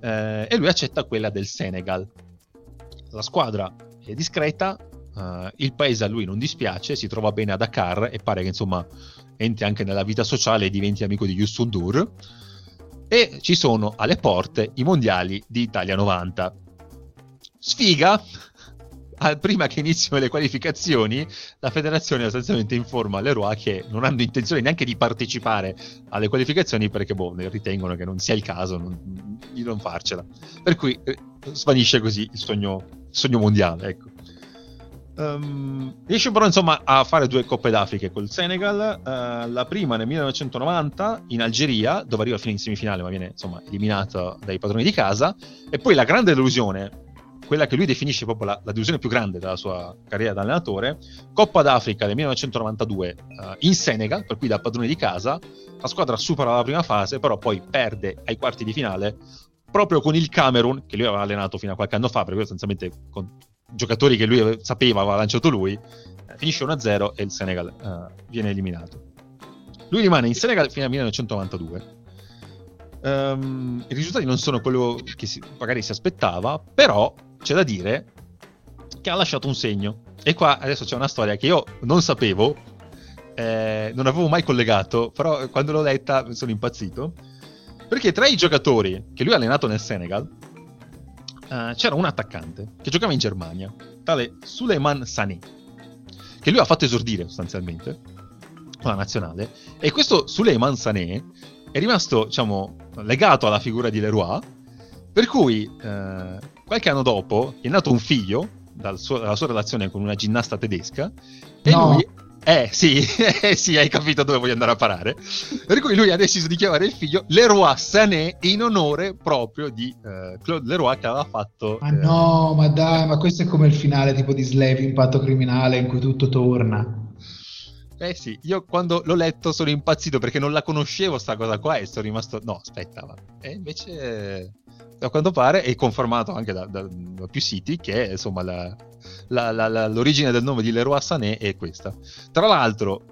eh, e lui accetta quella del Senegal. La squadra è discreta, eh, il paese a lui non dispiace, si trova bene a Dakar e pare che insomma entri anche nella vita sociale e diventi amico di Youssou N'Dour e ci sono alle porte i mondiali di Italia 90. Sfiga, prima che inizino le qualificazioni, la federazione sostanzialmente informa Leroy che non hanno intenzione neanche di partecipare alle qualificazioni perché boh, ritengono che non sia il caso non, di non farcela. Per cui eh, svanisce così il sogno, il sogno mondiale. Ecco. Um, riesce però insomma a fare due coppe d'Africa col Senegal, uh, la prima nel 1990 in Algeria, dove arriva fino in semifinale ma viene insomma eliminata dai padroni di casa, e poi la grande delusione quella che lui definisce proprio la, la, delusione più grande della sua carriera da allenatore, Coppa d'Africa del 1992 uh, in Senegal, per cui da padrone di casa, la squadra supera la prima fase, però poi perde ai quarti di finale proprio con il Camerun, che lui aveva allenato fino a qualche anno fa, perché sostanzialmente con giocatori che lui sapeva, aveva lanciato lui, finisce 1-0 e il Senegal uh, viene eliminato. Lui rimane in Senegal fino al 1992 Um, I risultati non sono quello che si, magari si aspettava, però c'è da dire che ha lasciato un segno. E qua adesso c'è una storia che io non sapevo, eh, non avevo mai collegato, però quando l'ho letta sono impazzito. Perché tra i giocatori che lui ha allenato nel Senegal eh, c'era un attaccante che giocava in Germania, tale Suleiman Sané, che lui ha fatto esordire sostanzialmente con la nazionale. E questo Suleiman Sané è rimasto, diciamo, legato alla figura di Leroy, per cui eh, qualche anno dopo è nato un figlio suo, dalla sua relazione con una ginnasta tedesca e no. lui eh sì, eh sì, hai capito dove voglio andare a parare. Per cui lui ha deciso di chiamare il figlio Leroy Sané in onore proprio di uh, Claude Leroy che aveva fatto. Ma eh... no, ma dai, ma questo è come il finale tipo di Slave Impatto Criminale in cui tutto torna. Eh sì, io quando l'ho letto sono impazzito perché non la conoscevo sta cosa qua e sono rimasto... No, aspetta, va. E invece... a quanto pare, è confermato anche da, da, da più siti che insomma la, la, la, l'origine del nome di Leroy Sané è questa. Tra l'altro,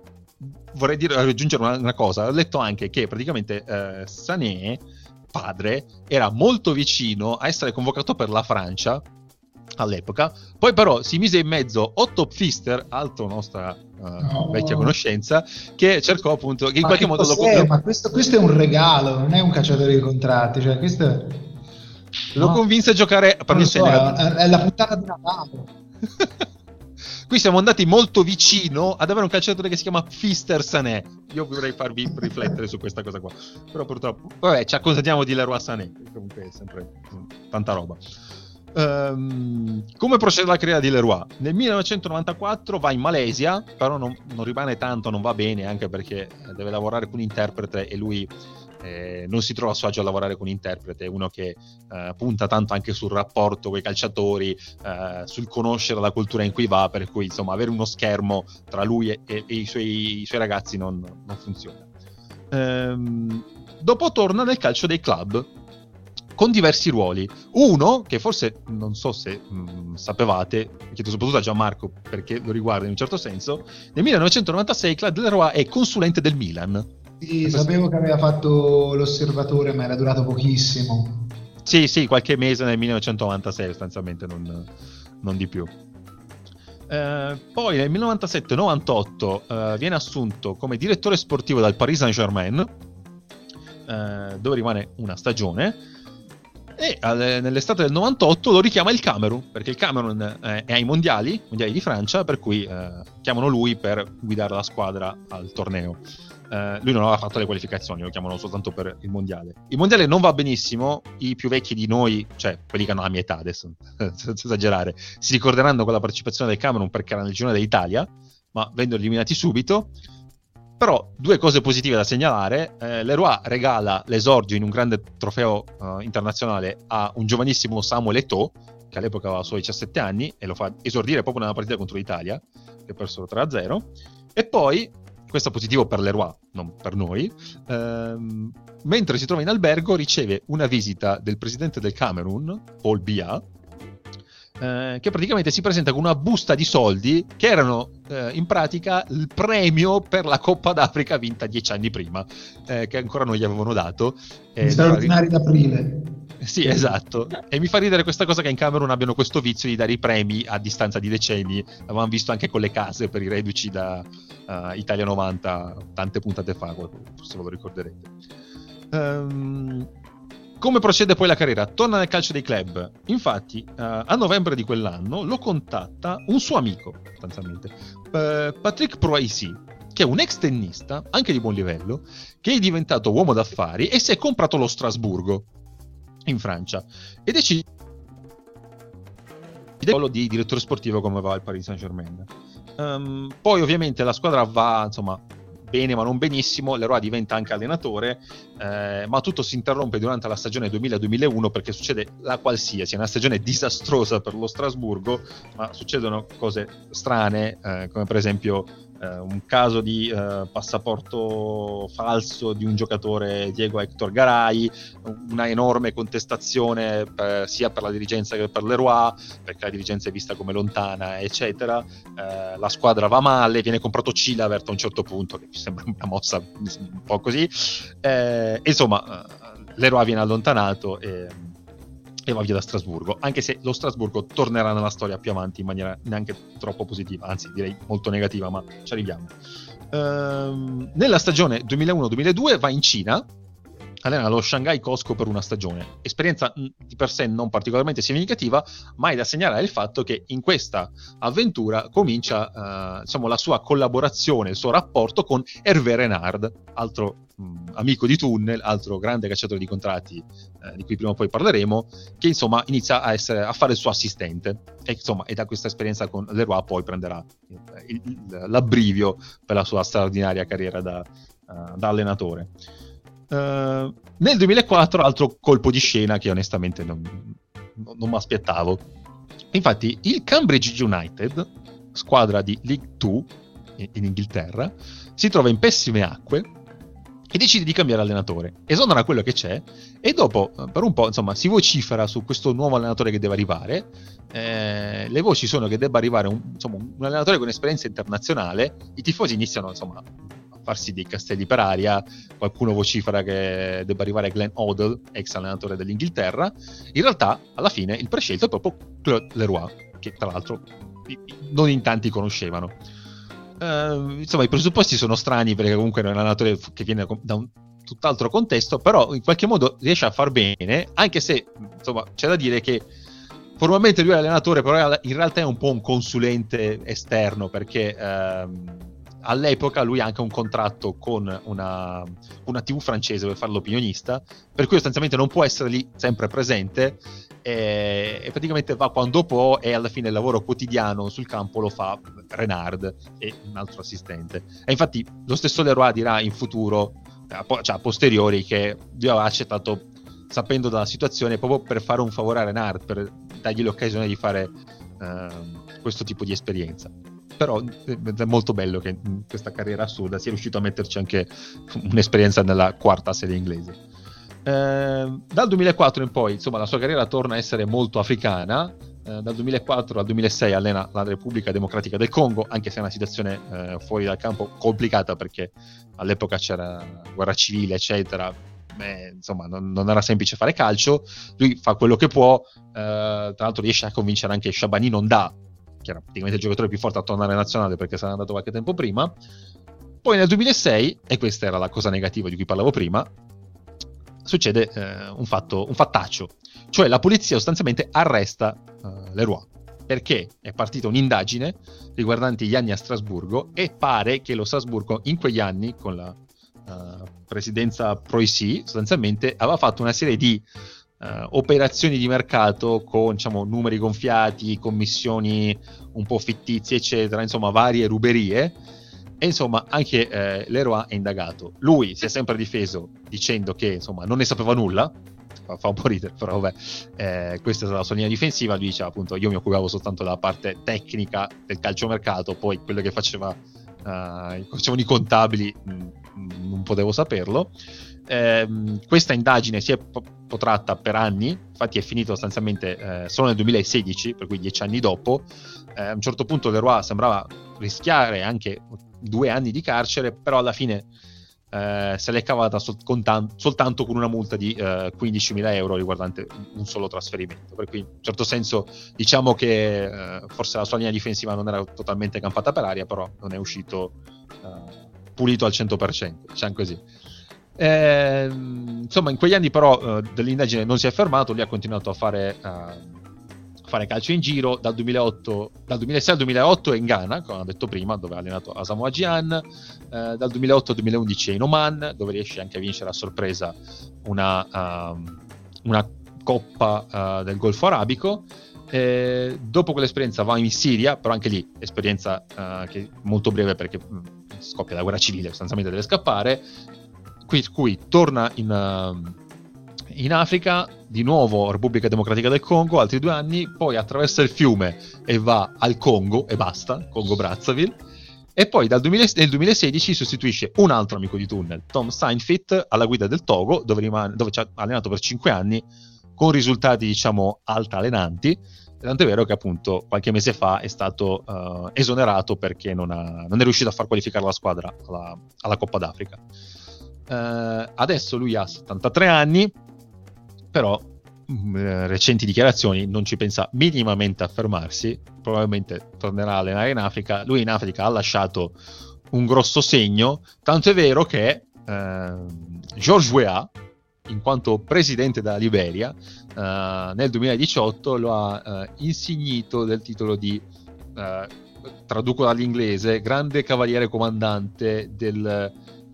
vorrei dire, aggiungere una, una cosa, ho letto anche che praticamente eh, Sané, padre, era molto vicino a essere convocato per la Francia all'epoca. Poi però si mise in mezzo Otto Pfister, altro nostra uh, no. vecchia conoscenza, che cercò appunto che in ma qualche modo lo... Ma questo, questo, è un regalo, non è un cacciatore di contratti, cioè questo... Lo no. convinse a giocare per so, è, è la puntata di Natale. Qui siamo andati molto vicino ad avere un calciatore che si chiama Fister Sané. Io vorrei farvi riflettere su questa cosa qua. Però purtroppo, vabbè, ci accontentiamo di Leroy Sané. Comunque è sempre tanta roba. Um, come procede la carriera di Leroy? Nel 1994 va in Malesia, però non, non, rimane tanto, non va bene, anche perché deve lavorare con un interprete e lui eh, non si trova a suo agio a lavorare con interprete, uno che eh, punta tanto anche sul rapporto con i calciatori, eh, sul conoscere la cultura in cui va, per cui insomma avere uno schermo tra lui e, e, e i, suoi, i, suoi, ragazzi non, non funziona. Ehm, dopo torna nel calcio dei club con diversi ruoli. Uno, che forse non so se mh, mm, sapevate, chiedo soprattutto a Gianmarco perché lo riguarda in un certo senso, nel 1996 Claude Leroy è consulente del Milan. Sì, sapevo che aveva fatto l'osservatore, ma era durato pochissimo. Sì, sì, qualche mese nel 1996 sostanzialmente, non, non di più. Eh, poi nel 1997-98 eh, viene assunto come direttore sportivo dal Paris Saint-Germain, eh, dove rimane una stagione e nell'estate del 98 lo richiama il Camerun, perché il Camerun eh, è ai mondiali, mondiali di Francia, per cui eh, chiamano lui per guidare la squadra al torneo. Eh, lui non aveva fatto le qualificazioni, lo chiamano soltanto per il mondiale. Il mondiale non va benissimo, i più vecchi di noi, cioè quelli che hanno la mia età adesso, senza esagerare, si ricorderanno quella partecipazione del Camerun perché era nel girone d'Italia, ma vennero eliminati subito. Però due cose positive da segnalare, eh, Leroy regala l'esordio in un grande trofeo uh, internazionale a un giovanissimo Samuel Eto'o, che all'epoca aveva solo 17 anni, e lo fa esordire proprio nella partita contro l'Italia, che persero 3-0. E poi, questo è positivo per Leroy, non per noi, ehm, mentre si trova in albergo riceve una visita del presidente del Camerun, Paul Biya, eh, che praticamente si presenta con una busta di soldi che erano eh, in pratica il premio per la Coppa d'Africa vinta dieci anni prima, eh, che ancora non gli avevano dato. Gli straordinari d'aprile. Sì, esatto. E mi fa ridere questa cosa che in Camerun abbiano questo vizio di dare i premi a distanza di decenni. L'avevamo visto anche con le case per i reduci da uh, Italia 90 tante puntate fa, forse ve lo ricorderete. Um, come procede poi la carriera? Torna nel calcio dei club. Infatti, uh, a novembre di quell'anno lo contatta un suo amico, sostanzialmente, uh, Patrick Proaisi, che è un ex tennista, anche di buon livello, che è diventato uomo d'affari e si è comprato lo Strasburgo in Francia e decide il ruolo di direttore sportivo come va al Paris Saint Germain. Um, poi ovviamente la squadra va insomma bene ma non benissimo, Leroy diventa anche allenatore, eh, ma tutto si interrompe durante la stagione 2000-2001 perché succede la qualsiasi, è una stagione disastrosa per lo Strasburgo, ma succedono cose strane, eh, come per esempio eh, un caso di eh, passaporto falso di un giocatore Diego Hector Garay, una enorme contestazione per, sia per la dirigenza che per Leroy, perché la dirigenza è vista come lontana, eccetera. Eh, la squadra va male, viene comprato Cilavert a un certo punto, che mi sembra una mossa un po' così. Eh, insomma, eh, Leroy viene allontanato e e va via da Strasburgo, anche se lo Strasburgo tornerà nella storia più avanti in maniera neanche troppo positiva, anzi direi molto negativa, ma ci arriviamo. Ehm, nella stagione 2001-2002 va in Cina, allena lo Shanghai Cosco per una stagione. Esperienza di per sé non particolarmente significativa, ma è da segnalare il fatto che in questa avventura comincia uh, diciamo, la sua collaborazione, il suo rapporto con Hervé Renard, altro mh, amico di Tunnel, altro grande cacciatore di contratti eh, di cui prima o poi parleremo, che insomma inizia a, essere, a fare il suo assistente e insomma e da questa esperienza con Leroy poi prenderà il, il, l'abbrivio per la sua straordinaria carriera da, uh, da allenatore. Uh, nel 2004 altro colpo di scena che onestamente non, non, mi aspettavo. Infatti il Cambridge United, squadra di League 2 in Inghilterra, si trova in pessime acque e decide di cambiare allenatore. Esonera quello che c'è e dopo, eh, per un po', insomma, si vocifera su questo nuovo allenatore che deve arrivare. Eh, le voci sono che debba arrivare un, insomma, un allenatore con esperienza internazionale. I tifosi iniziano, insomma, farsi dei castelli per aria. Qualcuno vocifera che debba arrivare Glenn Odell, ex allenatore dell'Inghilterra. In realtà, alla fine, il prescelto è proprio Claude Leroy, che tra l'altro non in tanti conoscevano. Uh, insomma, i presupposti sono strani perché comunque è un allenatore che viene da un tutt'altro contesto, però in qualche modo riesce a far bene, anche se insomma c'è da dire che formalmente lui è allenatore, però in realtà è un po' un consulente esterno perché ehm, all'epoca lui ha anche un contratto con una, una TV francese per fare l'opinionista, per cui sostanzialmente non può essere lì sempre presente e, e, praticamente va quando può e alla fine il lavoro quotidiano sul campo lo fa Renard e un altro assistente. E infatti lo stesso Leroy dirà in futuro, cioè a posteriori, che Dio aveva accettato sapendo della situazione proprio per fare un favore a Renard, per dargli l'occasione di fare uh, questo tipo di esperienza. Però è molto bello che in questa carriera assurda sia riuscito a metterci anche un'esperienza nella quarta serie inglese. Eh, dal 2004 in poi, insomma, la sua carriera torna a essere molto africana. Eh, dal 2004 al 2006 allena la Repubblica Democratica del Congo, anche se è una situazione eh, fuori dal campo complicata perché all'epoca c'era guerra civile, eccetera. Beh, insomma, non, non, era semplice fare calcio. Lui fa quello che può. Eh, tra l'altro, riesce a convincere anche Shabani Nonda, che era praticamente il giocatore più forte a tornare in nazionale perché se n'è andato qualche tempo prima. Poi nel 2006, e questa era la cosa negativa di cui parlavo prima, succede eh, un, fatto, un fattaccio, cioè la polizia sostanzialmente arresta uh, Leroy perché è partita un'indagine riguardante gli anni a Strasburgo e pare che lo Strasburgo in quegli anni con la uh, presidenza Proisi sostanzialmente aveva fatto una serie di uh, operazioni di mercato con diciamo, numeri gonfiati, commissioni un po' fittizie eccetera, insomma varie ruberie e insomma, anche eh, Leroy è indagato. Lui si è sempre difeso dicendo che insomma non ne sapeva nulla. Fa, un po' ridere, però vabbè, eh, questa è la sua linea difensiva. Lui diceva appunto: Io mi occupavo soltanto della parte tecnica del calciomercato, poi quello che faceva, uh, facevano i contabili mh, mm, non potevo saperlo. Eh, questa indagine si è protratta per anni, infatti è finita sostanzialmente eh, solo nel 2016, per cui dieci anni dopo. Eh, a un certo punto Leroy sembrava rischiare anche due anni di carcere, però alla fine eh, se l'è cavata sol- tan- soltanto con una multa di eh, 15.000 euro riguardante un solo trasferimento. Per cui in un certo senso diciamo che eh, forse la sua linea difensiva non era totalmente campata per aria, però non è uscito eh, pulito al 100%, diciamo così. Eh, insomma, in quegli anni però eh, dell'indagine non si è fermato, lui ha continuato a fare fare calcio in giro dal, 2008, dal 2006 al 2008 è in Ghana, come ho detto prima, dove ha allenato a Samoa eh, dal 2008 al 2011 è in Oman, dove riesce anche a vincere a sorpresa una, uh, una coppa uh, del Golfo Arabico. Eh, dopo quell'esperienza va in Siria, però anche lì esperienza uh, molto breve perché mh, mm, scoppia la guerra civile, sostanzialmente deve scappare, qui, cui torna in, uh, in Africa, di nuovo Repubblica Democratica del Congo, altri due anni, poi attraversa il fiume e va al Congo e basta, Congo-Brazzaville. E poi dal 2000, nel 2016 sostituisce un altro amico di tunnel, Tom Steinfit, alla guida del Togo, dove, rimane, dove ci ha allenato per 5 anni, con risultati, diciamo, altalenanti. Tant'è vero che appunto qualche mese fa è stato uh, esonerato perché non, ha, non, è riuscito a far qualificare la squadra alla, alla Coppa d'Africa. Uh, adesso lui ha 73 anni, però mm, eh, recenti dichiarazioni non ci pensa minimamente a fermarsi, probabilmente tornerà a allenare in Africa. Lui in Africa ha lasciato un grosso segno, tanto è vero che eh, George Weah, in quanto presidente della Liberia, eh, nel 2018 lo ha eh, insignito del titolo di, eh, traduco dall'inglese, grande cavaliere comandante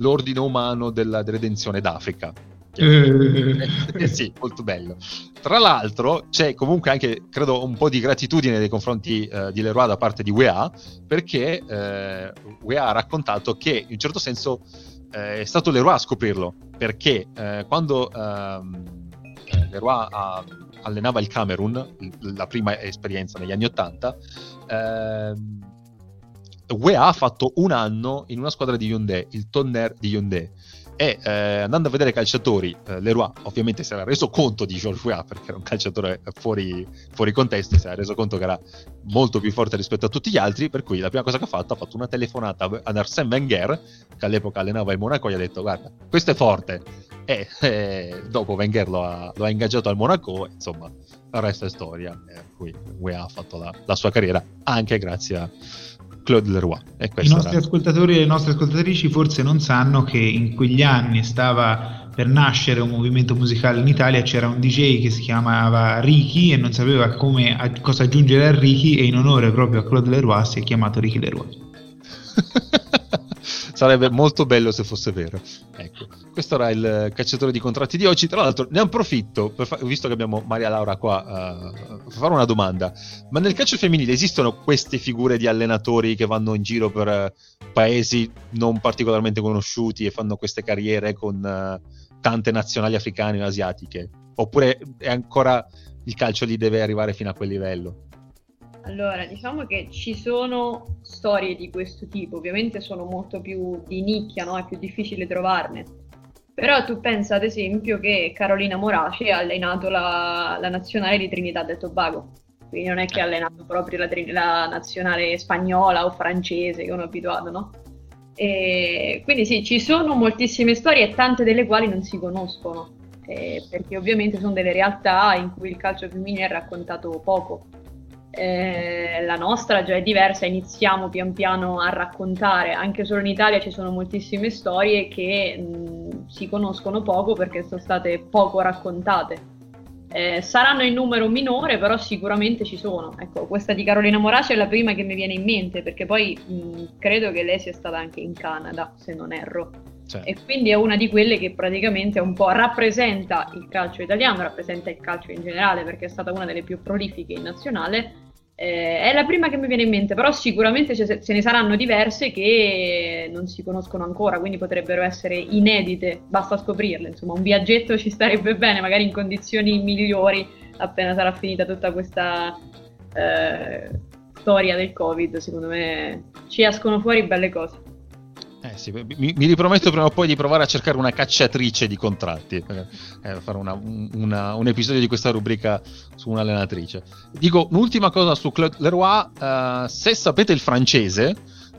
dell'ordine umano della redenzione d'Africa eh. eh, sì, molto bello. Tra l'altro c'è comunque anche, credo, un po' di gratitudine nei confronti eh, di Leroy da parte di UEA, perché eh, UEA ha raccontato che in un certo senso eh, è stato Leroy a scoprirlo, perché eh, quando ehm, Leroy ha, allenava il Camerun, la prima esperienza negli anni Ottanta, ehm, UEA ha fatto un anno in una squadra di Hyundai, il Tonner di Hyundai. E eh, andando a vedere i calciatori, eh, Leroy ovviamente si era reso conto di Georges Weah perché era un calciatore fuori, fuori contesto, si era reso conto che era molto più forte rispetto a tutti gli altri, per cui la prima cosa che ha fatto ha fatto una telefonata ad Arsène Wenger, che all'epoca allenava il Monaco, e gli ha detto guarda, questo è forte, e eh, dopo Wenger lo ha, lo ha, ingaggiato al Monaco, insomma, il resto è storia, per cui Weah ha fatto la, la sua carriera anche grazie a Claude Leroy. I nostri era... ascoltatori e le nostre ascoltatrici forse non sanno che in quegli anni stava per nascere un movimento musicale in Italia, c'era un DJ che si chiamava Ricky e non sapeva come, a, cosa aggiungere a Ricky e in onore proprio a Claude Leroy si è chiamato Ricky Leroy. Sarebbe molto bello se fosse vero. Ecco, questo era il cacciatore di contratti di oggi. Tra l'altro, ne approfitto, fa- visto che abbiamo Maria Laura qua, uh, per fare una domanda. Ma nel calcio femminile esistono queste figure di allenatori che vanno in giro per uh, paesi non particolarmente conosciuti e fanno queste carriere con uh, tante nazionali africane o asiatiche? Oppure è ancora il calcio lì deve arrivare fino a quel livello? Allora, diciamo che ci sono storie di questo tipo, ovviamente sono molto più di nicchia, no? è più difficile trovarne. Però tu pensa ad esempio che Carolina Moraci ha allenato la, la nazionale di Trinidad e Tobago, quindi non è che ha allenato proprio la, la nazionale spagnola o francese che uno è abituato, no? E quindi sì, ci sono moltissime storie tante delle quali non si conoscono, eh, perché ovviamente sono delle realtà in cui il calcio femminile è raccontato poco eh, la nostra già è diversa, iniziamo pian piano a raccontare, anche solo in Italia ci sono moltissime storie che mh, si conoscono poco perché sono state poco raccontate. Eh, saranno in numero minore, però sicuramente ci sono. Ecco, questa di Carolina Moraci è la prima che mi viene in mente, perché poi mh, credo che lei sia stata anche in Canada, se non erro. Certo. E quindi è una di quelle che praticamente un po' rappresenta il calcio italiano, rappresenta il calcio in generale perché è stata una delle più prolifiche in nazionale. Eh, è la prima che mi viene in mente, però sicuramente ce, ce ne saranno diverse che non si conoscono ancora, quindi potrebbero essere inedite, basta scoprirle. Insomma, un viaggetto ci starebbe bene, magari in condizioni migliori appena sarà finita tutta questa eh, storia del Covid. Secondo me ci escono fuori belle cose. Eh sì, mi, mi, riprometto prima o poi di provare a cercare una cacciatrice di contratti, eh, fare una, una, un episodio di questa rubrica su un'allenatrice. Dico un'ultima cosa su Claude Leroy, uh, se sapete il francese,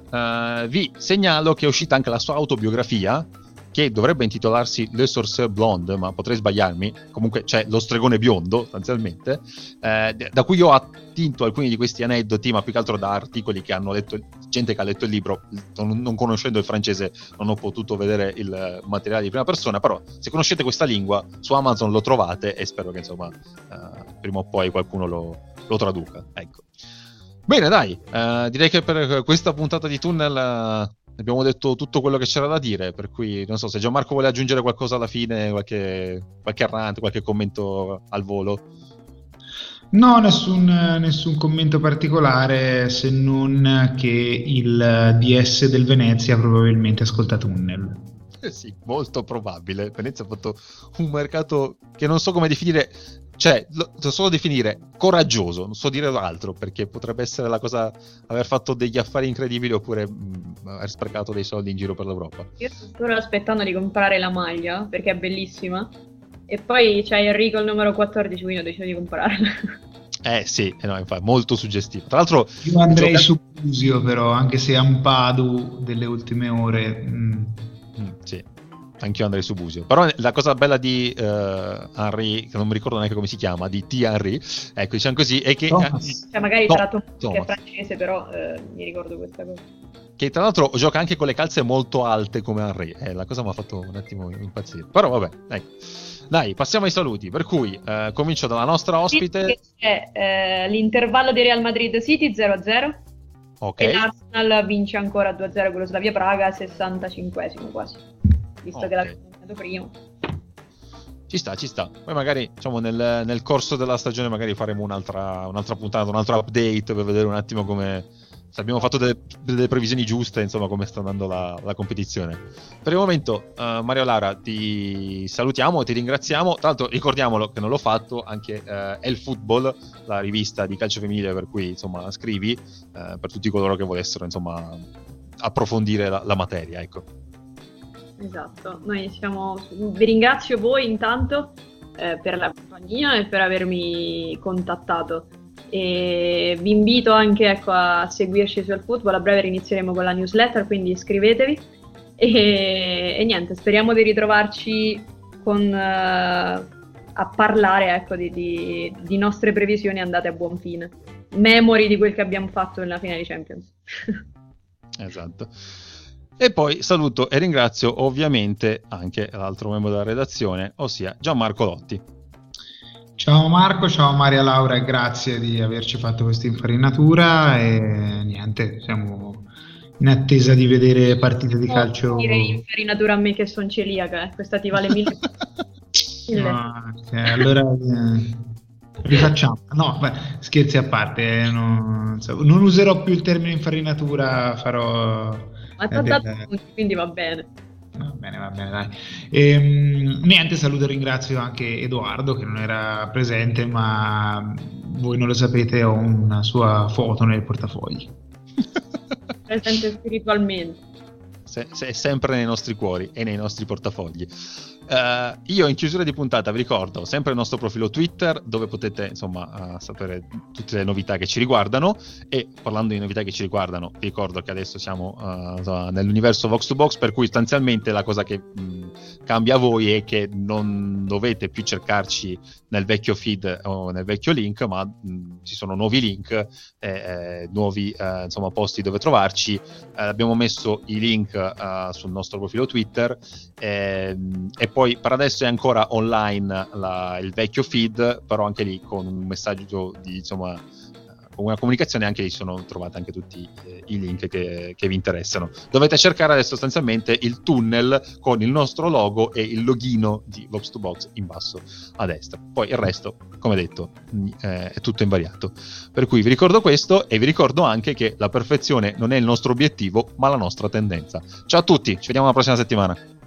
uh, vi segnalo che è uscita anche la sua autobiografia, che dovrebbe intitolarsi Le Sorcier Blonde, ma potrei sbagliarmi, comunque c'è lo stregone biondo sostanzialmente, eh, da cui ho attinto alcuni di questi aneddoti, ma più che altro da articoli che hanno letto, gente che ha letto il libro, non, conoscendo il francese non ho potuto vedere il materiale di prima persona, però se conoscete questa lingua su Amazon lo trovate e spero che insomma eh, prima o poi qualcuno lo, lo traduca. Ecco. Bene, dai, uh, direi che per questa puntata di Tunnel abbiamo detto tutto quello che c'era da dire, per cui non so se Gianmarco vuole aggiungere qualcosa alla fine, qualche, qualche rant, qualche commento al volo. No, nessun, nessun, commento particolare se non che il DS del Venezia probabilmente ascolta Tunnel. Sì, molto probabile. Venezia ha fatto un mercato che non so come definire cioè, lo, so solo definire coraggioso, non so dire altro, perché potrebbe essere la cosa aver fatto degli affari incredibili oppure mh, mm, aver sprecato dei soldi in giro per l'Europa. Io sto ancora aspettando di comprare la maglia, perché è bellissima. E poi c'è Enrico il numero 14, quindi ho deciso di comprarla. Eh sì, eh no, infatti, molto suggestivo. Tra l'altro... Io andrei gioca... su Busio però, anche se è un Padu delle ultime ore... Mm. Mm, sì, Anch'io andrei su Busio. Però la cosa bella di uh, Henry, che non mi ricordo neanche come si chiama, di T. Henry, ecco, diciamo così, è che... Thomas. Cioè magari no, tratto che è francese, però eh, mi ricordo questa cosa. Che tra l'altro gioca anche con le calze molto alte come Henry. Eh, la cosa mi ha fatto un attimo impazzire. Però vabbè, ecco. Dai, passiamo ai saluti. Per cui eh, comincio dalla nostra ospite. C'è eh, l'intervallo di Real Madrid City 0-0. Ok. E l'Arsenal vince ancora 2-0 con lo Slavia Praga, 65esimo quasi visto okay. che l'avevo nominato prima. Ci sta, ci sta. Poi magari diciamo, nel, nel, corso della stagione magari faremo un'altra, un'altra, puntata, un altro update per vedere un attimo come abbiamo fatto delle, delle previsioni giuste, insomma, come sta andando la, la competizione. Per il momento, uh, Mario Lara, ti salutiamo, ti ringraziamo. Tra l'altro, ricordiamolo che non l'ho fatto, anche uh, El Football, la rivista di calcio femminile per cui insomma scrivi, uh, per tutti coloro che volessero insomma approfondire la, la materia. Ecco. Esatto, noi siamo... vi ringrazio voi intanto eh, per la compagnia e per avermi contattato. E vi invito anche ecco, a seguirci sul football, a breve inizieremo con la newsletter, quindi iscrivetevi. E, e niente, speriamo di ritrovarci con, uh, a parlare ecco, di, di, di, nostre previsioni andate a buon fine. Memori di quel che abbiamo fatto nella finale di Champions. esatto. E poi saluto e ringrazio ovviamente anche l'altro membro della redazione, ossia Gianmarco Lotti. Ciao Marco, ciao Maria Laura e grazie di averci fatto questa infarinatura e niente, siamo in attesa di vedere partite di calcio. Dire infarinatura a me che sono celiaca, eh. questa ti vale mille. no, cioè, allora eh, rifacciamo. No, beh, scherzi a parte, eh, non, non, userò più il termine infarinatura, farò ma dato punti, quindi va bene. Va bene, va bene, dai. E, ehm, niente, saluto e ringrazio anche Edoardo che non era presente, ma voi non lo sapete, ho una sua foto nel portafogli. Presente spiritualmente. Se, se è sempre nei nostri cuori e nei nostri portafogli. Uh, io in chiusura di puntata vi ricordo sempre il nostro profilo Twitter dove potete insomma uh, sapere tutte le novità che ci riguardano e parlando di novità che ci riguardano vi ricordo che adesso siamo uh, nell'universo Vox to Box per cui sostanzialmente la cosa che mh, cambia a voi è che non dovete più cercarci nel vecchio feed o nel vecchio link ma mh, ci sono nuovi link eh, eh, nuovi insomma posti dove trovarci abbiamo messo i link sul nostro profilo Twitter. Ehm, e poi per adesso è ancora online la, il vecchio feed, però anche lì con un messaggio di insomma una comunicazione anche lì sono trovate anche tutti eh, i link che, che, vi interessano. Dovete cercare sostanzialmente il tunnel con il nostro logo e il login di Vox 2 Box in basso a destra. Poi il resto, come detto, eh, è tutto invariato. Per cui vi ricordo questo e vi ricordo anche che la perfezione non è il nostro obiettivo, ma la nostra tendenza. Ciao a tutti, ci vediamo la prossima settimana.